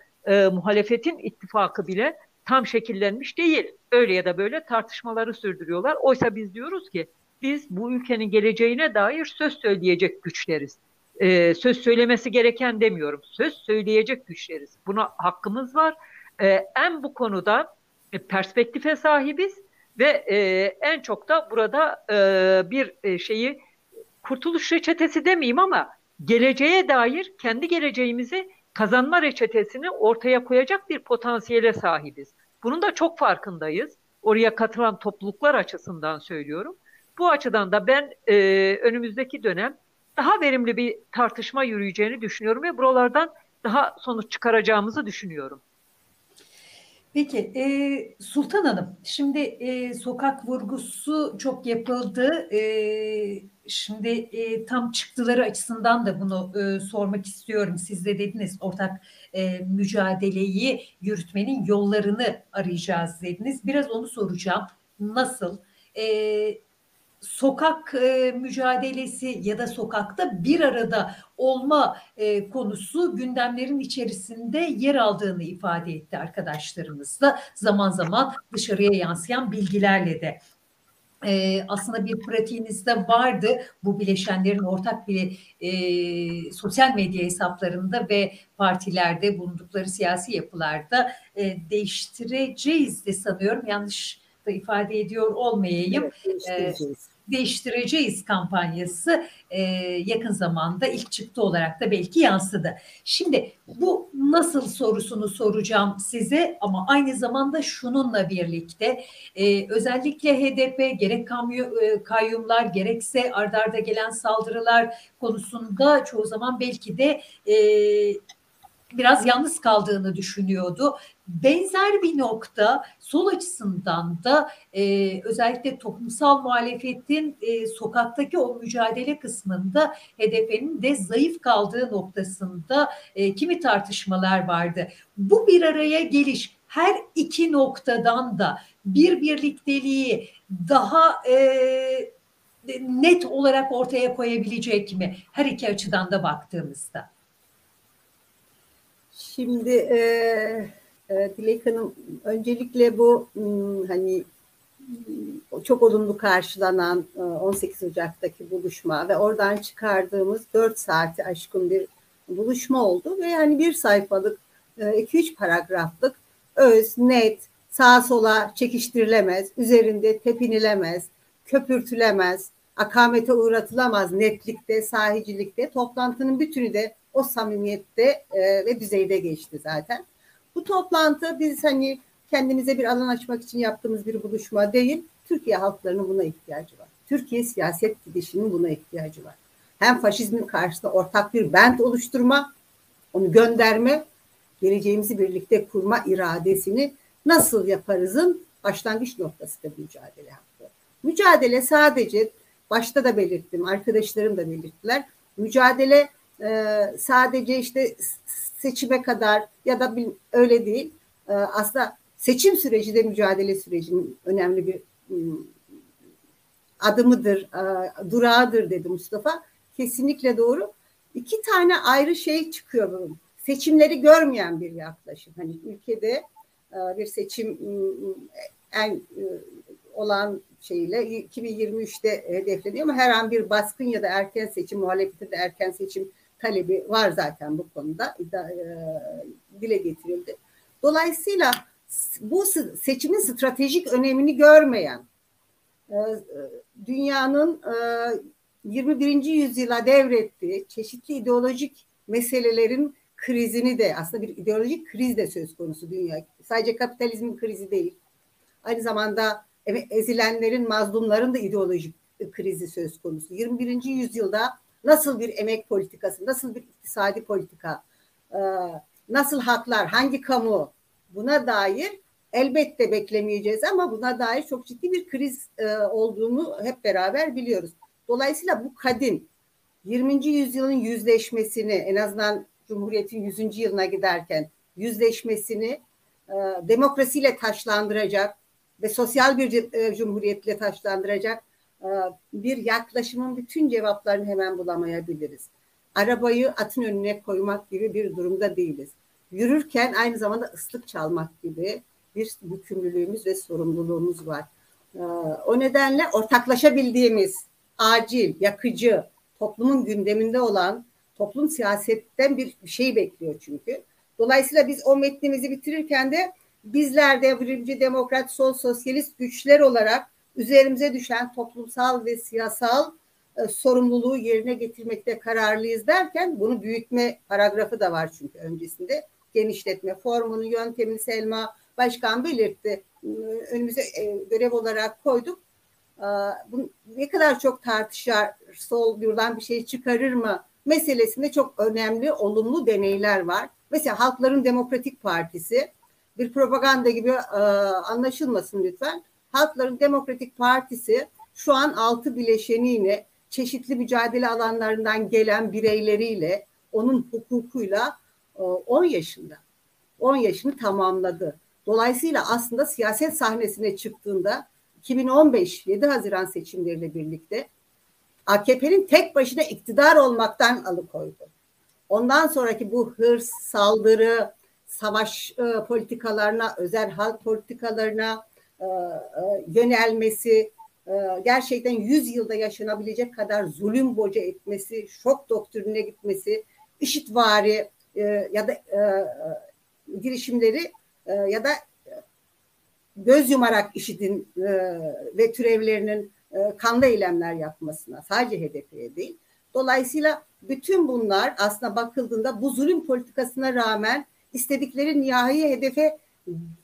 muhalefetin ittifakı bile tam şekillenmiş değil. Öyle ya da böyle tartışmaları sürdürüyorlar. Oysa biz diyoruz ki biz bu ülkenin geleceğine dair söz söyleyecek güçleriz e, söz söylemesi gereken demiyorum. Söz söyleyecek güçleriz. Buna hakkımız var. E, en bu konuda e, perspektife sahibiz ve e, en çok da burada e, bir e, şeyi kurtuluş reçetesi demeyeyim ama geleceğe dair kendi geleceğimizi kazanma reçetesini ortaya koyacak bir potansiyele sahibiz. Bunun da çok farkındayız. Oraya katılan topluluklar açısından söylüyorum. Bu açıdan da ben e, önümüzdeki dönem daha verimli bir tartışma yürüyeceğini düşünüyorum ve buralardan daha sonuç çıkaracağımızı düşünüyorum. Peki e, Sultan Hanım, şimdi e, sokak vurgusu çok yapıldı. E, şimdi e, tam çıktıları açısından da bunu e, sormak istiyorum. Siz de dediniz ortak e, mücadeleyi yürütmenin yollarını arayacağız dediniz. Biraz onu soracağım. Nasıl? E, sokak e, mücadelesi ya da sokakta bir arada olma e, konusu gündemlerin içerisinde yer aldığını ifade etti arkadaşlarımız da zaman zaman dışarıya yansıyan bilgilerle de. E, aslında bir pratiğinizde vardı bu bileşenlerin ortak bir e, sosyal medya hesaplarında ve partilerde bulundukları siyasi yapılarda e, değiştireceğiz de sanıyorum. Yanlış da ifade ediyor olmayayım. Evet, değiştireceğiz kampanyası e, yakın zamanda ilk çıktı olarak da belki yansıdı. Şimdi bu nasıl sorusunu soracağım size ama aynı zamanda şununla birlikte e, özellikle HDP gerek kamyu, e, kayyumlar gerekse ardarda gelen saldırılar konusunda çoğu zaman belki de e, biraz yalnız kaldığını düşünüyordu. Benzer bir nokta sol açısından da e, özellikle toplumsal muhalefetin e, sokaktaki o mücadele kısmında HDP'nin de zayıf kaldığı noktasında e, kimi tartışmalar vardı. Bu bir araya geliş her iki noktadan da bir birlikteliği daha e, net olarak ortaya koyabilecek mi? Her iki açıdan da baktığımızda. Şimdi e, Dilek Hanım öncelikle bu hmm, hani çok olumlu karşılanan 18 e, Ocak'taki buluşma ve oradan çıkardığımız 4 saati aşkın bir buluşma oldu ve yani bir sayfalık 2-3 e, paragraflık öz, net, sağa sola çekiştirilemez, üzerinde tepinilemez, köpürtülemez, akamete uğratılamaz netlikte, sahicilikte toplantının bütünü de o samimiyette e, ve düzeyde geçti zaten. Bu toplantı biz hani kendimize bir alan açmak için yaptığımız bir buluşma değil, Türkiye halklarının buna ihtiyacı var. Türkiye siyaset gidişinin buna ihtiyacı var. Hem faşizmin karşısında ortak bir bent oluşturma, onu gönderme, geleceğimizi birlikte kurma iradesini nasıl yaparızın başlangıç noktası da mücadele hakkı. Mücadele sadece başta da belirttim, arkadaşlarım da belirttiler. Mücadele sadece işte seçime kadar ya da öyle değil. E, aslında seçim süreci de mücadele sürecinin önemli bir ıı, adımıdır, e, durağıdır dedi Mustafa. Kesinlikle doğru. İki tane ayrı şey çıkıyor bunun. Seçimleri görmeyen bir yaklaşım. Hani ülkede e, bir seçim ıı, en e, olan şeyle 2023'te hedefleniyor ama her an bir baskın ya da erken seçim, muhalefette de erken seçim talebi var zaten bu konuda e, dile getirildi. Dolayısıyla bu seçimin stratejik önemini görmeyen e, dünyanın e, 21. yüzyıla devrettiği çeşitli ideolojik meselelerin krizini de aslında bir ideolojik kriz de söz konusu dünya. Sadece kapitalizmin krizi değil. Aynı zamanda ezilenlerin, mazlumların da ideolojik krizi söz konusu. 21. yüzyılda nasıl bir emek politikası, nasıl bir iktisadi politika, e, nasıl haklar, hangi kamu buna dair elbette beklemeyeceğiz ama buna dair çok ciddi bir kriz e, olduğunu hep beraber biliyoruz. Dolayısıyla bu kadin 20. yüzyılın yüzleşmesini en azından Cumhuriyet'in 100. yılına giderken yüzleşmesini e, demokrasiyle taşlandıracak ve sosyal bir cumhuriyetle taşlandıracak bir yaklaşımın bütün cevaplarını hemen bulamayabiliriz. Arabayı atın önüne koymak gibi bir durumda değiliz. Yürürken aynı zamanda ıslık çalmak gibi bir yükümlülüğümüz ve sorumluluğumuz var. E, o nedenle ortaklaşabildiğimiz acil, yakıcı, toplumun gündeminde olan toplum siyasetten bir şey bekliyor çünkü. Dolayısıyla biz o metnimizi bitirirken de bizler devrimci, demokrat, sol, sosyalist güçler olarak üzerimize düşen toplumsal ve siyasal e, sorumluluğu yerine getirmekte kararlıyız derken bunu büyütme paragrafı da var çünkü öncesinde genişletme formunu, yöntemini Selma Başkan belirtti. Önümüze e, görev olarak koyduk. E, bu ne kadar çok tartışar, sol buradan bir şey çıkarır mı meselesinde çok önemli, olumlu deneyler var. Mesela Halkların Demokratik Partisi bir propaganda gibi e, anlaşılmasın lütfen. Halkların Demokratik Partisi şu an altı bileşeniyle çeşitli mücadele alanlarından gelen bireyleriyle onun hukukuyla 10 e, yaşında. 10 yaşını tamamladı. Dolayısıyla aslında siyaset sahnesine çıktığında 2015 7 Haziran seçimleriyle birlikte AKP'nin tek başına iktidar olmaktan alıkoydu. Ondan sonraki bu hırs, saldırı, savaş e, politikalarına, özel halk politikalarına e, e, yönelmesi, e, gerçekten 100 yılda yaşanabilecek kadar zulüm boca etmesi, şok doktrinine gitmesi, işitvari ya da girişimleri ya da göz yumarak işitin ve türevlerinin e, kanlı eylemler yapmasına sadece HDP'ye değil. Dolayısıyla bütün bunlar aslında bakıldığında bu zulüm politikasına rağmen istedikleri nihai hedefe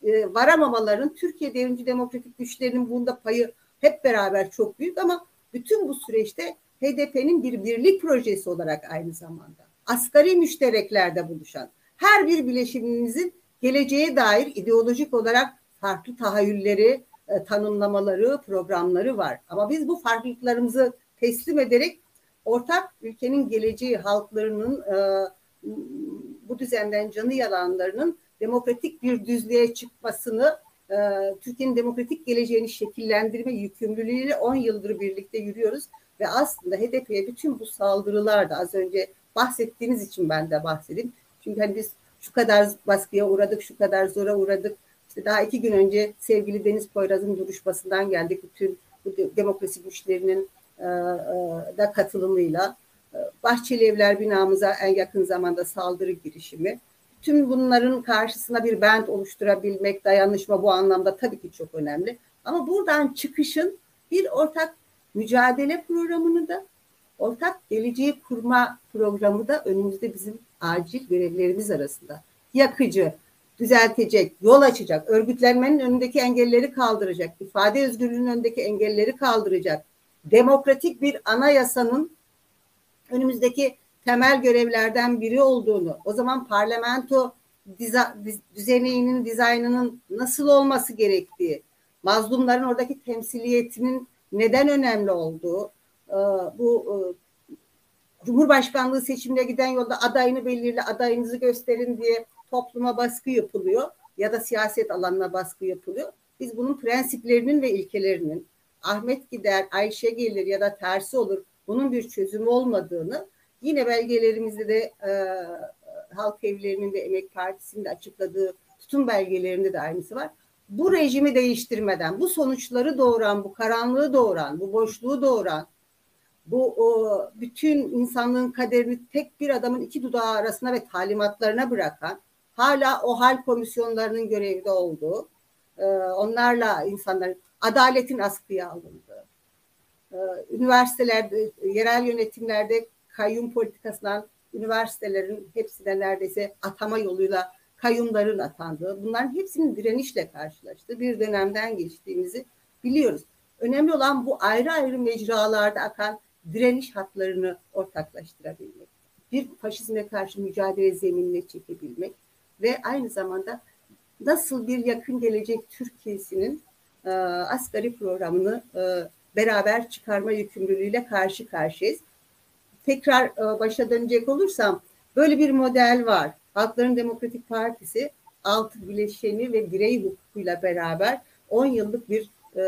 e, varamamaların Türkiye devrimci demokratik güçlerinin bunda payı hep beraber çok büyük ama bütün bu süreçte HDP'nin bir birlik projesi olarak aynı zamanda asgari müştereklerde buluşan her bir bileşimimizin geleceğe dair ideolojik olarak farklı tahayyülleri, e, tanımlamaları, programları var. Ama biz bu farklılıklarımızı teslim ederek ortak ülkenin geleceği halklarının e, bu düzenden canı yalanlarının demokratik bir düzlüğe çıkmasını e, Türkiye'nin demokratik geleceğini şekillendirme yükümlülüğüyle 10 yıldır birlikte yürüyoruz ve aslında HDP'ye bütün bu saldırılar da az önce bahsettiğiniz için ben de bahsedeyim. Çünkü hani biz şu kadar baskıya uğradık, şu kadar zora uğradık. İşte daha iki gün önce sevgili Deniz Poyraz'ın duruşmasından geldik. Bütün bu demokrasi güçlerinin e, e, da katılımıyla. E, Bahçeli Evler binamıza en yakın zamanda saldırı girişimi. Tüm bunların karşısına bir bent oluşturabilmek, dayanışma bu anlamda tabii ki çok önemli. Ama buradan çıkışın bir ortak mücadele programını da ortak geleceği kurma programı da önümüzde bizim acil görevlerimiz arasında. Yakıcı, düzeltecek, yol açacak, örgütlenmenin önündeki engelleri kaldıracak, ifade özgürlüğünün önündeki engelleri kaldıracak, demokratik bir anayasanın önümüzdeki temel görevlerden biri olduğunu, o zaman parlamento düzeninin, dizaynının nasıl olması gerektiği, mazlumların oradaki temsiliyetinin neden önemli olduğu, e, bu e, Cumhurbaşkanlığı seçimine giden yolda adayını belirli, adayınızı gösterin diye topluma baskı yapılıyor ya da siyaset alanına baskı yapılıyor. Biz bunun prensiplerinin ve ilkelerinin Ahmet gider, Ayşe gelir ya da tersi olur bunun bir çözümü olmadığını yine belgelerimizde de e, Halk Evlerinin ve Emek Partisi'nin de açıkladığı tutum belgelerinde de aynısı var. Bu rejimi değiştirmeden, bu sonuçları doğuran, bu karanlığı doğuran, bu boşluğu doğuran, bu o, bütün insanlığın kaderini tek bir adamın iki dudağı arasına ve talimatlarına bırakan, hala o hal komisyonlarının görevde olduğu, e, onlarla insanların adaletin askıya alındığı, e, üniversitelerde, yerel yönetimlerde kayyum politikasından üniversitelerin hepsine neredeyse atama yoluyla kayyumların atandığı, bunların hepsinin direnişle karşılaştığı bir dönemden geçtiğimizi biliyoruz. Önemli olan bu ayrı ayrı mecralarda akan direniş hatlarını ortaklaştırabilmek. Bir faşizme karşı mücadele zeminine çekebilmek ve aynı zamanda nasıl bir yakın gelecek Türkiye'sinin e, asgari programını e, beraber çıkarma yükümlülüğüyle karşı karşıyayız. Tekrar e, başa dönecek olursam böyle bir model var. Halkların Demokratik Partisi altı bileşeni ve birey hukukuyla beraber 10 yıllık bir e,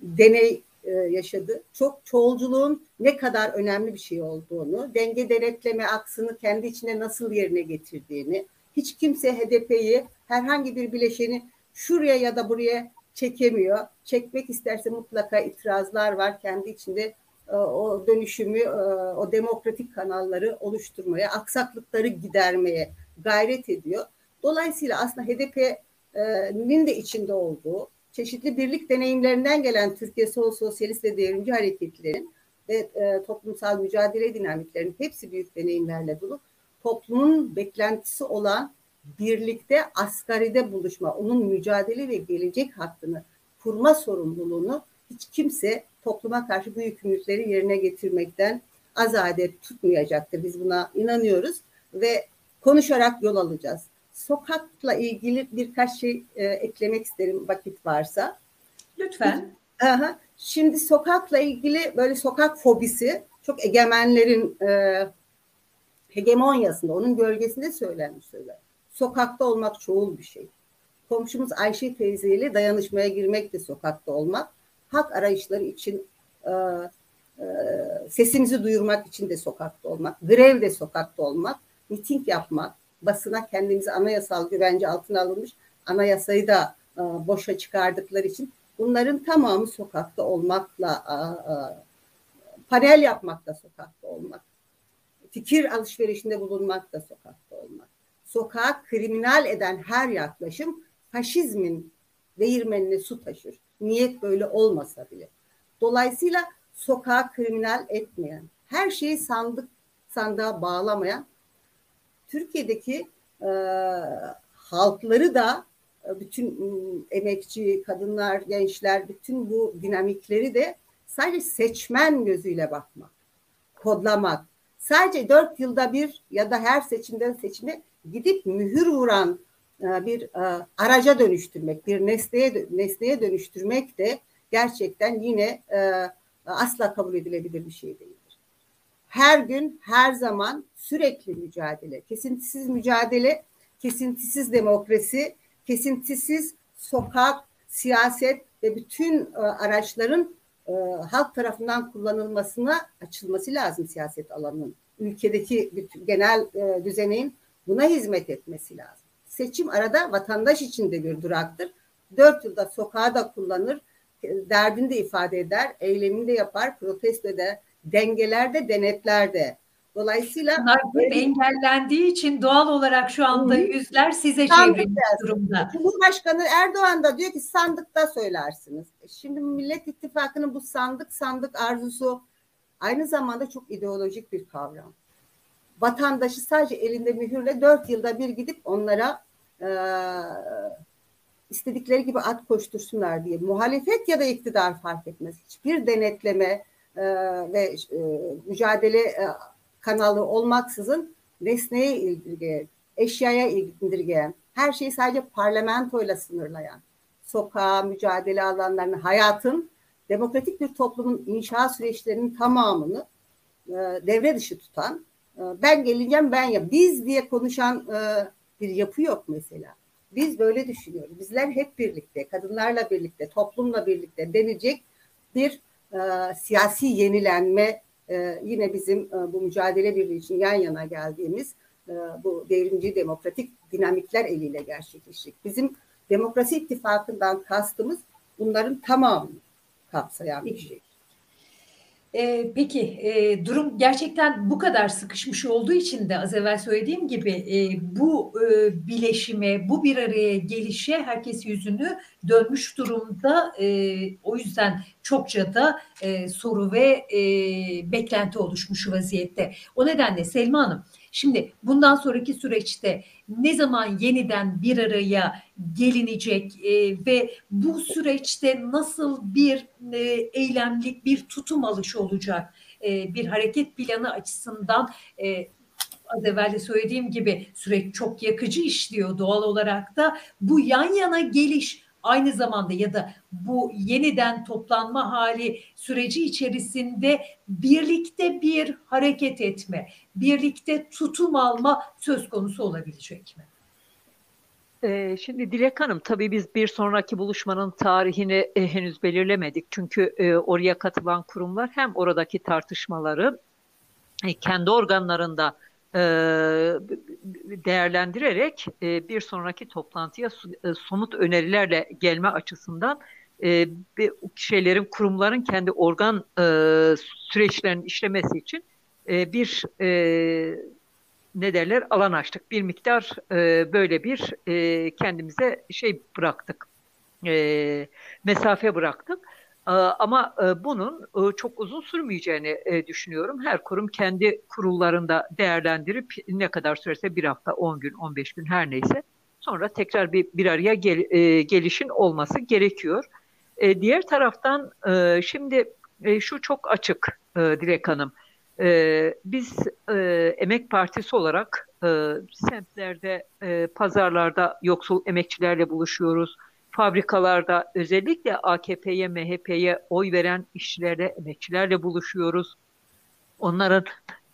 deney e, yaşadı. Çok çoğulculuğun ne kadar önemli bir şey olduğunu, denge denetleme aksını kendi içine nasıl yerine getirdiğini, hiç kimse HDP'yi herhangi bir bileşeni şuraya ya da buraya çekemiyor. Çekmek isterse mutlaka itirazlar var kendi içinde o dönüşümü, e, o demokratik kanalları oluşturmaya, aksaklıkları gidermeye gayret ediyor. Dolayısıyla aslında HDP'nin de içinde olduğu çeşitli birlik deneyimlerinden gelen Türkiye Sol Sosyalist ve Devrimci Hareketlerin ve e, toplumsal mücadele dinamiklerinin hepsi büyük deneyimlerle dolu. Toplumun beklentisi olan birlikte asgaride buluşma, onun mücadele ve gelecek hakkını kurma sorumluluğunu hiç kimse topluma karşı bu yükümlülükleri yerine getirmekten azade tutmayacaktır. Biz buna inanıyoruz ve konuşarak yol alacağız. sokakla ilgili birkaç şey e, eklemek isterim vakit varsa. Lütfen. Aha. Şimdi sokakla ilgili böyle sokak fobisi çok egemenlerin e, hegemonyasında, onun gölgesinde söylenmiş söyler. Sokakta olmak çoğul bir şey. Komşumuz Ayşe teyzeyle dayanışmaya girmek de sokakta olmak. Hak arayışları için e, e, sesimizi duyurmak için de sokakta olmak. Grev de sokakta olmak. Miting yapmak. Basına kendimizi anayasal güvence altına alınmış anayasayı da e, boşa çıkardıkları için bunların tamamı sokakta olmakla e, e, panel yapmakla sokakta olmak fikir alışverişinde bulunmak da sokakta olmak. Sokağı kriminal eden her yaklaşım faşizmin değirmenine su taşır. Niyet böyle olmasa bile. Dolayısıyla sokağı kriminal etmeyen, her şeyi sandık sandığa bağlamayan Türkiye'deki e, halkları da e, bütün emekçi, kadınlar, gençler, bütün bu dinamikleri de sadece seçmen gözüyle bakmak, kodlamak, sadece dört yılda bir ya da her seçimden seçime gidip mühür vuran bir e, araca dönüştürmek, bir nesneye nesneye dönüştürmek de gerçekten yine e, asla kabul edilebilir bir şey değildir. Her gün, her zaman sürekli mücadele, kesintisiz mücadele, kesintisiz demokrasi, kesintisiz sokak, siyaset ve bütün araçların e, halk tarafından kullanılmasına açılması lazım siyaset alanının. Ülkedeki bütün, genel e, düzeneğin buna hizmet etmesi lazım. Seçim arada vatandaş için de bir duraktır. Dört yılda sokağa da kullanır, derdini de ifade eder, eylemini de yapar, protesto eder, dengelerde, denetlerde. Dolayısıyla Bunlar böyle, engellendiği için doğal olarak şu anda yüzler size çevrilmiş durumda. Cumhurbaşkanı Erdoğan da diyor ki sandıkta söylersiniz. E şimdi Millet İttifakı'nın bu sandık sandık arzusu aynı zamanda çok ideolojik bir kavram. Vatandaşı sadece elinde mühürle dört yılda bir gidip onlara e, istedikleri gibi at koştursunlar diye. Muhalefet ya da iktidar fark etmez. Hiçbir denetleme e, ve e, mücadele e, kanalı olmaksızın nesneye indirgeyen, eşyaya indirgeyen, her şeyi sadece parlamentoyla sınırlayan, sokağa, mücadele alanlarını, hayatın, demokratik bir toplumun inşa süreçlerinin tamamını e, devre dışı tutan, e, ben geleceğim ben ya biz diye konuşan e, bir yapı yok mesela. Biz böyle düşünüyoruz. Bizler hep birlikte, kadınlarla birlikte, toplumla birlikte denecek bir e, siyasi yenilenme e, yine bizim e, bu mücadele birliği için yan yana geldiğimiz e, bu devrimci demokratik dinamikler eliyle gerçekleşecek. Bizim demokrasi ittifakından kastımız bunların tamamını kapsayan bir şey. E, peki e, durum gerçekten bu kadar sıkışmış olduğu için de az evvel söylediğim gibi e, bu e, bileşime, bu bir araya gelişe herkes yüzünü dönmüş durumda. E, o yüzden çokça da e, soru ve e, beklenti oluşmuş vaziyette. O nedenle Selma Hanım Şimdi bundan sonraki süreçte ne zaman yeniden bir araya gelinecek e, ve bu süreçte nasıl bir e, eylemlik bir tutum alışı olacak? E, bir hareket planı açısından e, az evvel de söylediğim gibi süreç çok yakıcı işliyor doğal olarak da. Bu yan yana geliş aynı zamanda ya da bu yeniden toplanma hali süreci içerisinde birlikte bir hareket etme, birlikte tutum alma söz konusu olabilecek mi? Ee, şimdi Dilek Hanım tabii biz bir sonraki buluşmanın tarihini e, henüz belirlemedik. Çünkü e, oraya katılan kurumlar hem oradaki tartışmaları e, kendi organlarında değerlendirerek e, bir sonraki toplantıya e, somut önerilerle gelme açısından şeylerin kurumların kendi organ süreçlerinin işlemesi için bir ne derler alan açtık. Bir miktar böyle bir kendimize şey bıraktık. mesafe bıraktık. Ee, ama e, bunun e, çok uzun sürmeyeceğini e, düşünüyorum. Her kurum kendi kurullarında değerlendirip ne kadar sürese bir hafta, 10 gün, 15 gün her neyse sonra tekrar bir, bir araya gel, gelişin olması gerekiyor. Diğer taraftan şimdi şu çok açık Dilek Hanım. Biz Emek Partisi olarak semtlerde, pazarlarda yoksul emekçilerle buluşuyoruz. Fabrikalarda özellikle AKP'ye, MHP'ye oy veren işçilerle, emekçilerle buluşuyoruz. Onların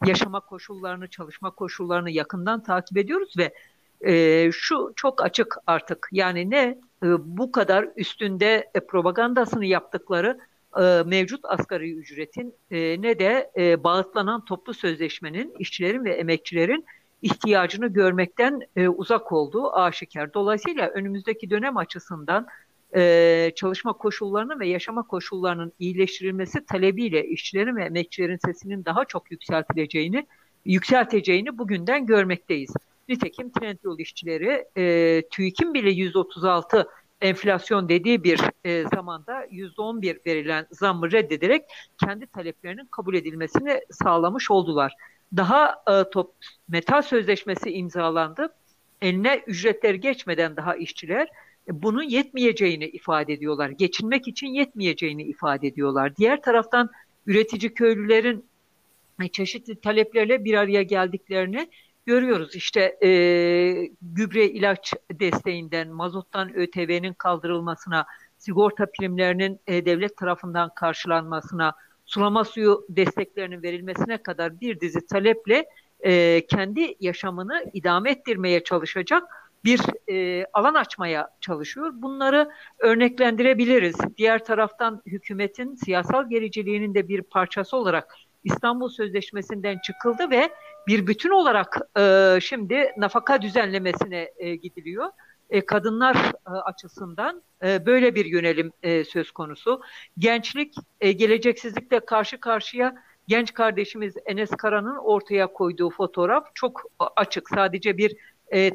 yaşama koşullarını, çalışma koşullarını yakından takip ediyoruz ve e, şu çok açık artık yani ne e, bu kadar üstünde e, propagandasını yaptıkları e, mevcut asgari ücretin e, ne de e, bağıtlanan toplu sözleşmenin işçilerin ve emekçilerin ihtiyacını görmekten e, uzak olduğu aşikar. Dolayısıyla önümüzdeki dönem açısından e, çalışma koşullarının ve yaşama koşullarının iyileştirilmesi talebiyle işçilerin ve emekçilerin sesinin daha çok yükseltileceğini, yükselteceğini bugünden görmekteyiz. Nitekim Trendyol işçileri e, TÜİK'in bile 136 enflasyon dediği bir e, zamanda %11 verilen zammı reddederek kendi taleplerinin kabul edilmesini sağlamış oldular. Daha e, top, metal sözleşmesi imzalandı. Eline ücretler geçmeden daha işçiler e, bunun yetmeyeceğini ifade ediyorlar. Geçinmek için yetmeyeceğini ifade ediyorlar. Diğer taraftan üretici köylülerin e, çeşitli taleplerle bir araya geldiklerini görüyoruz. İşte e, gübre ilaç desteğinden, mazottan ÖTV'nin kaldırılmasına, sigorta primlerinin e, devlet tarafından karşılanmasına, sulama suyu desteklerinin verilmesine kadar bir dizi taleple e, kendi yaşamını idame ettirmeye çalışacak bir e, alan açmaya çalışıyor. Bunları örneklendirebiliriz. Diğer taraftan hükümetin siyasal gericiliğinin de bir parçası olarak İstanbul Sözleşmesi'nden çıkıldı ve bir bütün olarak e, şimdi nafaka düzenlemesine e, gidiliyor. E, kadınlar e, açısından e, böyle bir yönelim söz konusu. Gençlik geleceksizlikle karşı karşıya genç kardeşimiz Enes Kara'nın ortaya koyduğu fotoğraf çok açık. Sadece bir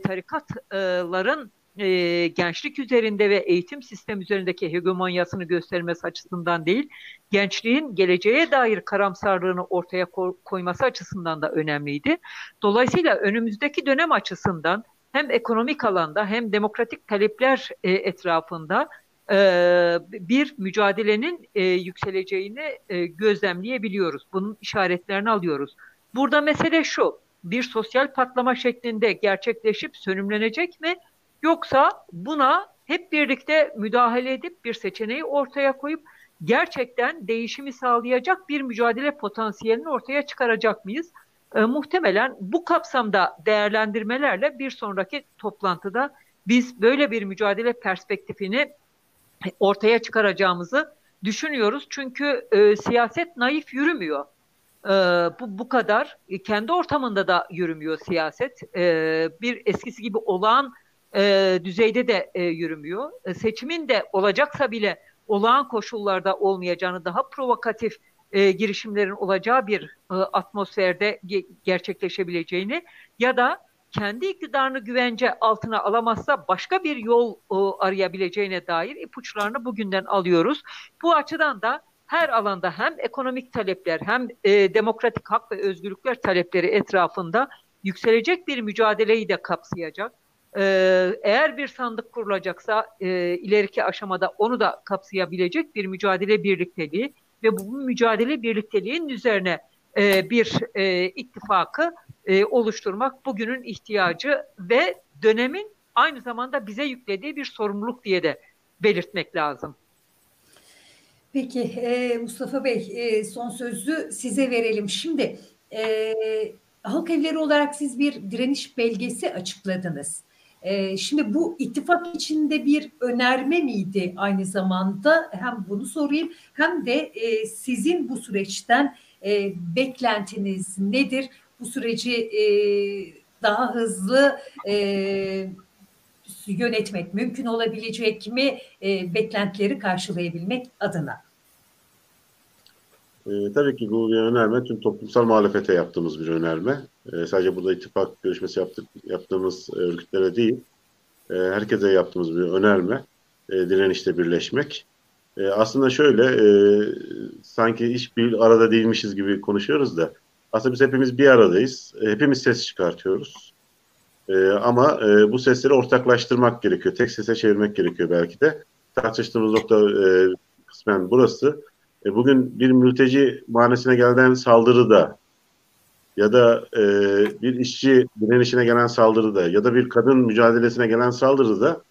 tarikatların gençlik üzerinde ve eğitim sistemi üzerindeki hegemonyasını göstermesi açısından değil, gençliğin geleceğe dair karamsarlığını ortaya koyması açısından da önemliydi. Dolayısıyla önümüzdeki dönem açısından hem ekonomik alanda hem demokratik talepler e, etrafında e, bir mücadelenin e, yükseleceğini e, gözlemleyebiliyoruz. Bunun işaretlerini alıyoruz. Burada mesele şu, bir sosyal patlama şeklinde gerçekleşip sönümlenecek mi? Yoksa buna hep birlikte müdahale edip bir seçeneği ortaya koyup gerçekten değişimi sağlayacak bir mücadele potansiyelini ortaya çıkaracak mıyız? E, muhtemelen bu kapsamda değerlendirmelerle bir sonraki toplantıda biz böyle bir mücadele perspektifini ortaya çıkaracağımızı düşünüyoruz. Çünkü e, siyaset naif yürümüyor. E, bu, bu kadar. E, kendi ortamında da yürümüyor siyaset. E, bir eskisi gibi olağan e, düzeyde de e, yürümüyor. E, seçimin de olacaksa bile olağan koşullarda olmayacağını, daha provokatif e, girişimlerin olacağı bir e, atmosferde ge- gerçekleşebileceğini ya da kendi iktidarını güvence altına alamazsa başka bir yol e, arayabileceğine dair ipuçlarını bugünden alıyoruz. Bu açıdan da her alanda hem ekonomik talepler hem e, demokratik hak ve özgürlükler talepleri etrafında yükselecek bir mücadeleyi de kapsayacak. Ee, eğer bir sandık kurulacaksa e, ileriki aşamada onu da kapsayabilecek bir mücadele birlikteliği ve bu mücadele birlikteliğinin üzerine e, bir e, ittifakı e, oluşturmak bugünün ihtiyacı ve dönemin aynı zamanda bize yüklediği bir sorumluluk diye de belirtmek lazım. Peki e, Mustafa Bey e, son sözü size verelim. Şimdi e, halk evleri olarak siz bir direniş belgesi açıkladınız. E, şimdi bu ittifak içinde bir önerme miydi aynı zamanda? Hem bunu sorayım hem de e, sizin bu süreçten e, beklentiniz nedir? Bu süreci e, daha hızlı yönetmek mümkün olabilecek mi? Beklentileri karşılayabilmek adına. E, tabii ki bu bir önerme tüm toplumsal muhalefete yaptığımız bir önerme. E, sadece burada ittifak görüşmesi yaptık, yaptığımız e, örgütlere değil, e, herkese yaptığımız bir önerme. E, direnişte birleşmek. E, aslında şöyle, e, sanki hiçbir arada değilmişiz gibi konuşuyoruz da, aslında biz hepimiz bir aradayız. E, hepimiz ses çıkartıyoruz. E, ama e, bu sesleri ortaklaştırmak gerekiyor. Tek sese çevirmek gerekiyor belki de. Tartıştığımız nokta e, kısmen burası. E, bugün bir mülteci mahanesine gelen saldırı da ya da e, bir işçi direnişine gelen saldırıda ya da bir kadın mücadelesine gelen saldırıda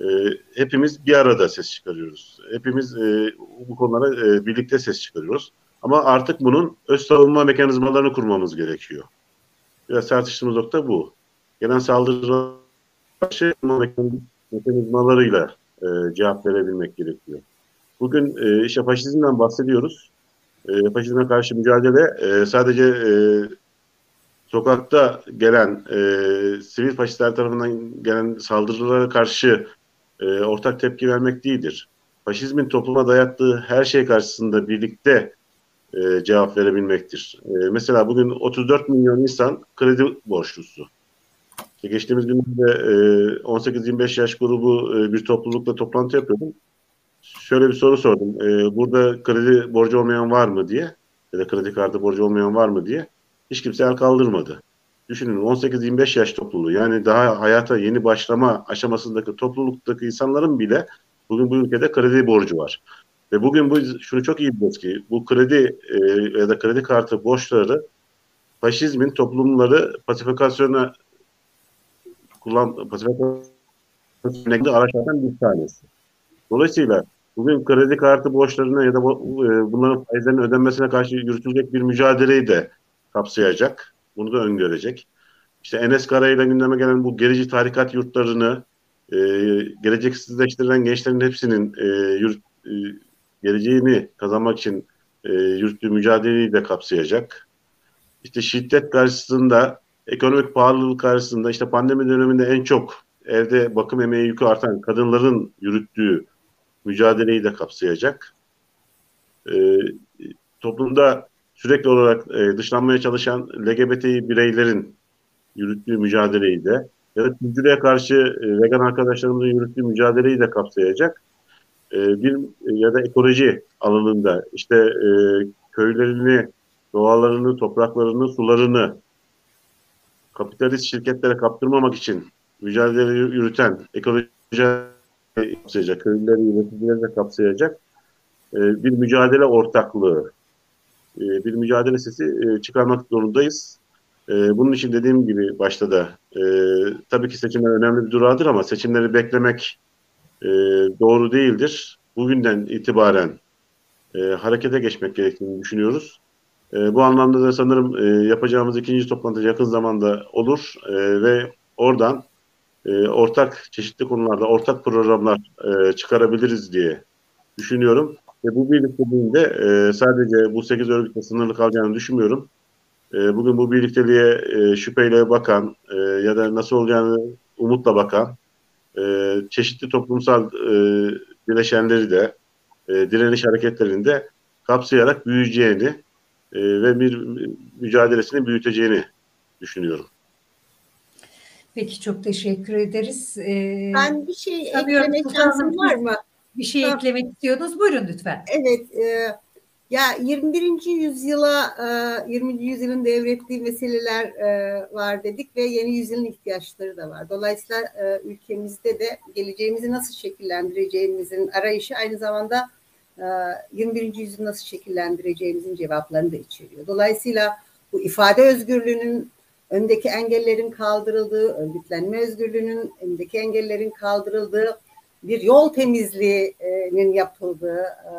e, hepimiz bir arada ses çıkarıyoruz. Hepimiz e, bu konulara e, birlikte ses çıkarıyoruz. Ama artık bunun öz savunma mekanizmalarını kurmamız gerekiyor. Biraz tartıştığımız nokta bu. Gelen saldırılara karşı mekanizmalarıyla e, cevap verebilmek gerekiyor. Bugün e, işte faşizmden bahsediyoruz. E, faşizme karşı mücadele e, sadece e, sokakta gelen e, sivil faşistler tarafından gelen saldırılara karşı e, ortak tepki vermek değildir. Faşizmin topluma dayattığı her şey karşısında birlikte e, cevap verebilmektir. E, mesela bugün 34 milyon insan kredi borçlusu. İşte geçtiğimiz günlerde e, 18-25 yaş grubu e, bir toplulukla toplantı yapıyordum. Şöyle bir soru sordum. E, burada kredi borcu olmayan var mı diye ya da kredi kartı borcu olmayan var mı diye. Hiç kimse el kaldırmadı. Düşünün 18-25 yaş topluluğu yani daha hayata yeni başlama aşamasındaki topluluktaki insanların bile bugün bu ülkede kredi borcu var. Ve bugün bu şunu çok iyi biliyoruz ki bu kredi e, ya da kredi kartı borçları faşizmin toplumları pasifikasyona kullan pasifikasyona araçlardan bir tanesi. Dolayısıyla bugün kredi kartı borçlarına ya da e, bunların faizlerinin ödenmesine karşı yürütülecek bir mücadeleyi de kapsayacak. Bunu da öngörecek. İşte Enes Kara ile gündeme gelen bu gerici tarikat yurtlarını e, geleceksizleştirilen gençlerin hepsinin e, yurt, e, geleceğini kazanmak için e, yürüttüğü mücadeleyi de kapsayacak. İşte şiddet karşısında, ekonomik pahalılık karşısında işte pandemi döneminde en çok evde bakım emeği yükü artan kadınların yürüttüğü mücadeleyi de kapsayacak. E, toplumda sürekli olarak e, dışlanmaya çalışan LGBT bireylerin yürüttüğü mücadeleyi de ya da kültüre karşı e, vegan arkadaşlarımızın yürüttüğü mücadeleyi de kapsayacak. E, bir ya da ekoloji alanında işte e, köylerini, doğalarını, topraklarını, sularını kapitalist şirketlere kaptırmamak için mücadele yürüten ekoloji kapsayacak, köylüleri, yöneticileri de kapsayacak e, bir mücadele ortaklığı, e, bir mücadele sesi e, çıkarmak zorundayız. E, bunun için dediğim gibi başta da e, tabii ki seçimler önemli bir durağıdır ama seçimleri beklemek e, doğru değildir. Bugünden itibaren e, harekete geçmek gerektiğini düşünüyoruz. E, bu anlamda da sanırım e, yapacağımız ikinci toplantı yakın zamanda olur e, ve oradan e, ortak çeşitli konularda ortak programlar e, çıkarabiliriz diye düşünüyorum. Ve bu birlikteliğinde e, sadece bu 8 örgütle sınırlı kalacağını düşünmüyorum. E, bugün bu birlikteliğe e, şüpheyle bakan e, ya da nasıl olacağını umutla bakan e, çeşitli toplumsal e, bileşenleri de e, direniş hareketlerinde kapsayarak büyüyeceğini e, ve bir mücadelesini büyüteceğini düşünüyorum. Peki çok teşekkür ederiz. Ee, ben bir şey ekleme şansım var mı? Bir şey ha. eklemek istiyordunuz. Buyurun lütfen. Evet. E, ya 21. yüzyıla, e, 20. yüzyılın devrettiği meseleler e, var dedik ve yeni yüzyılın ihtiyaçları da var. Dolayısıyla e, ülkemizde de geleceğimizi nasıl şekillendireceğimizin arayışı aynı zamanda e, 21. yüzyılı nasıl şekillendireceğimizin cevaplarını da içeriyor. Dolayısıyla bu ifade özgürlüğünün öndeki engellerin kaldırıldığı, örgütlenme özgürlüğünün öndeki engellerin kaldırıldığı, bir yol temizliğinin yapıldığı e,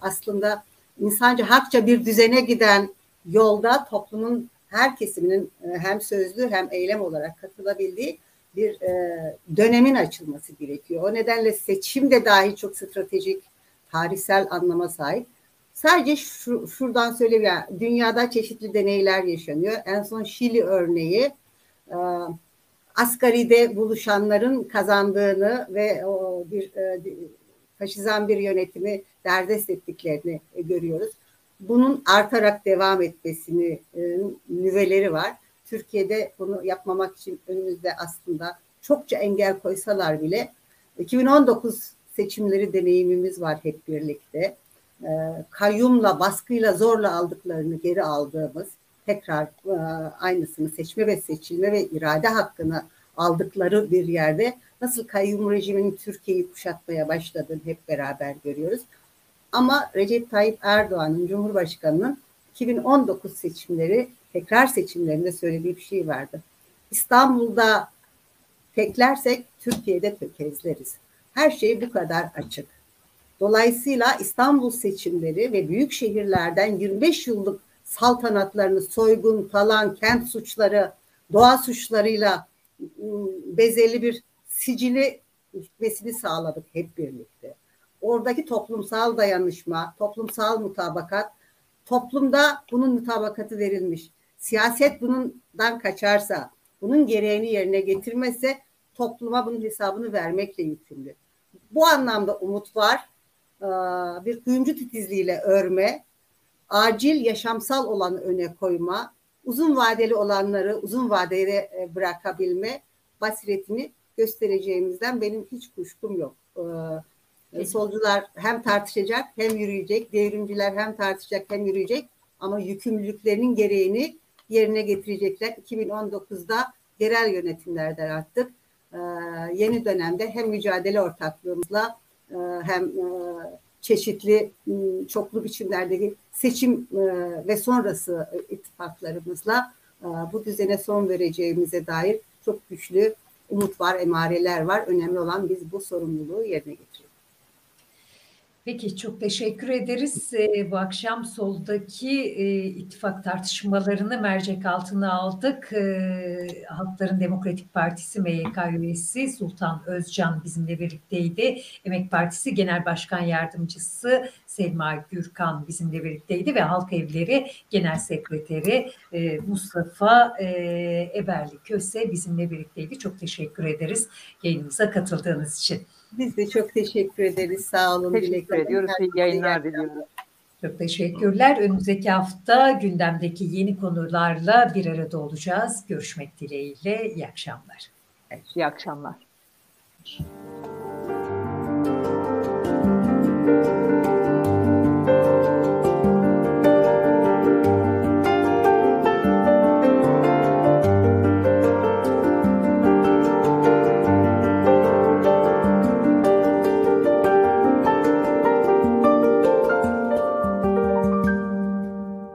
aslında insanca hakça bir düzene giden yolda toplumun her kesiminin e, hem sözlü hem eylem olarak katılabildiği bir e, dönemin açılması gerekiyor. O nedenle seçim de dahi çok stratejik, tarihsel anlama sahip. Sadece şu, şuradan söyleyeyim ya, dünyada çeşitli deneyler yaşanıyor. En son Şili örneği e, asgaride buluşanların kazandığını ve o bir e, faşizan bir yönetimi derdest ettiklerini e, görüyoruz. Bunun artarak devam etmesini e, nüveleri var. Türkiye'de bunu yapmamak için önümüzde aslında çokça engel koysalar bile 2019 seçimleri deneyimimiz var hep birlikte. E, kayyumla, baskıyla, zorla aldıklarını geri aldığımız tekrar e, aynısını seçme ve seçilme ve irade hakkını aldıkları bir yerde nasıl kayyum rejiminin Türkiye'yi kuşatmaya başladığını hep beraber görüyoruz. Ama Recep Tayyip Erdoğan'ın Cumhurbaşkanı'nın 2019 seçimleri tekrar seçimlerinde söylediği bir şey vardı. İstanbul'da teklersek Türkiye'de tökezleriz. Her şey bu kadar açık. Dolayısıyla İstanbul seçimleri ve büyük şehirlerden 25 yıllık saltanatlarını soygun falan, kent suçları, doğa suçlarıyla ıı, bezeli bir sicili gitmesini sağladık hep birlikte. Oradaki toplumsal dayanışma, toplumsal mutabakat, toplumda bunun mutabakatı verilmiş. Siyaset bundan kaçarsa, bunun gereğini yerine getirmezse topluma bunun hesabını vermekle yükümlü. Bu anlamda umut var. Ee, bir kuyumcu titizliğiyle örme, acil yaşamsal olanı öne koyma, uzun vadeli olanları uzun vadede e, bırakabilme basiretini göstereceğimizden benim hiç kuşkum yok. Ee, solcular hem tartışacak hem yürüyecek, devrimciler hem tartışacak hem yürüyecek ama yükümlülüklerinin gereğini yerine getirecekler. 2019'da yerel yönetimlerden artık e, yeni dönemde hem mücadele ortaklığımızla e, hem e, çeşitli çoklu biçimlerdeki seçim e, ve sonrası ittifaklarımızla e, bu düzene son vereceğimize dair çok güçlü umut var, emareler var. Önemli olan biz bu sorumluluğu yerine getirelim. Peki çok teşekkür ederiz. E, bu akşam soldaki e, ittifak tartışmalarını mercek altına aldık. E, Halkların Demokratik Partisi MYK üyesi Sultan Özcan bizimle birlikteydi. Emek Partisi Genel Başkan Yardımcısı Selma Gürkan bizimle birlikteydi ve Halk Evleri Genel Sekreteri e, Mustafa e, Eberli Köse bizimle birlikteydi. Çok teşekkür ederiz yayınımıza katıldığınız için. Biz de çok teşekkür ederiz. Sağ olun. Teşekkür ediyoruz. İyi yayınlar diliyoruz. Çok teşekkürler. Önümüzdeki hafta gündemdeki yeni konularla bir arada olacağız. Görüşmek dileğiyle. İyi akşamlar. Evet, iyi akşamlar. Müzik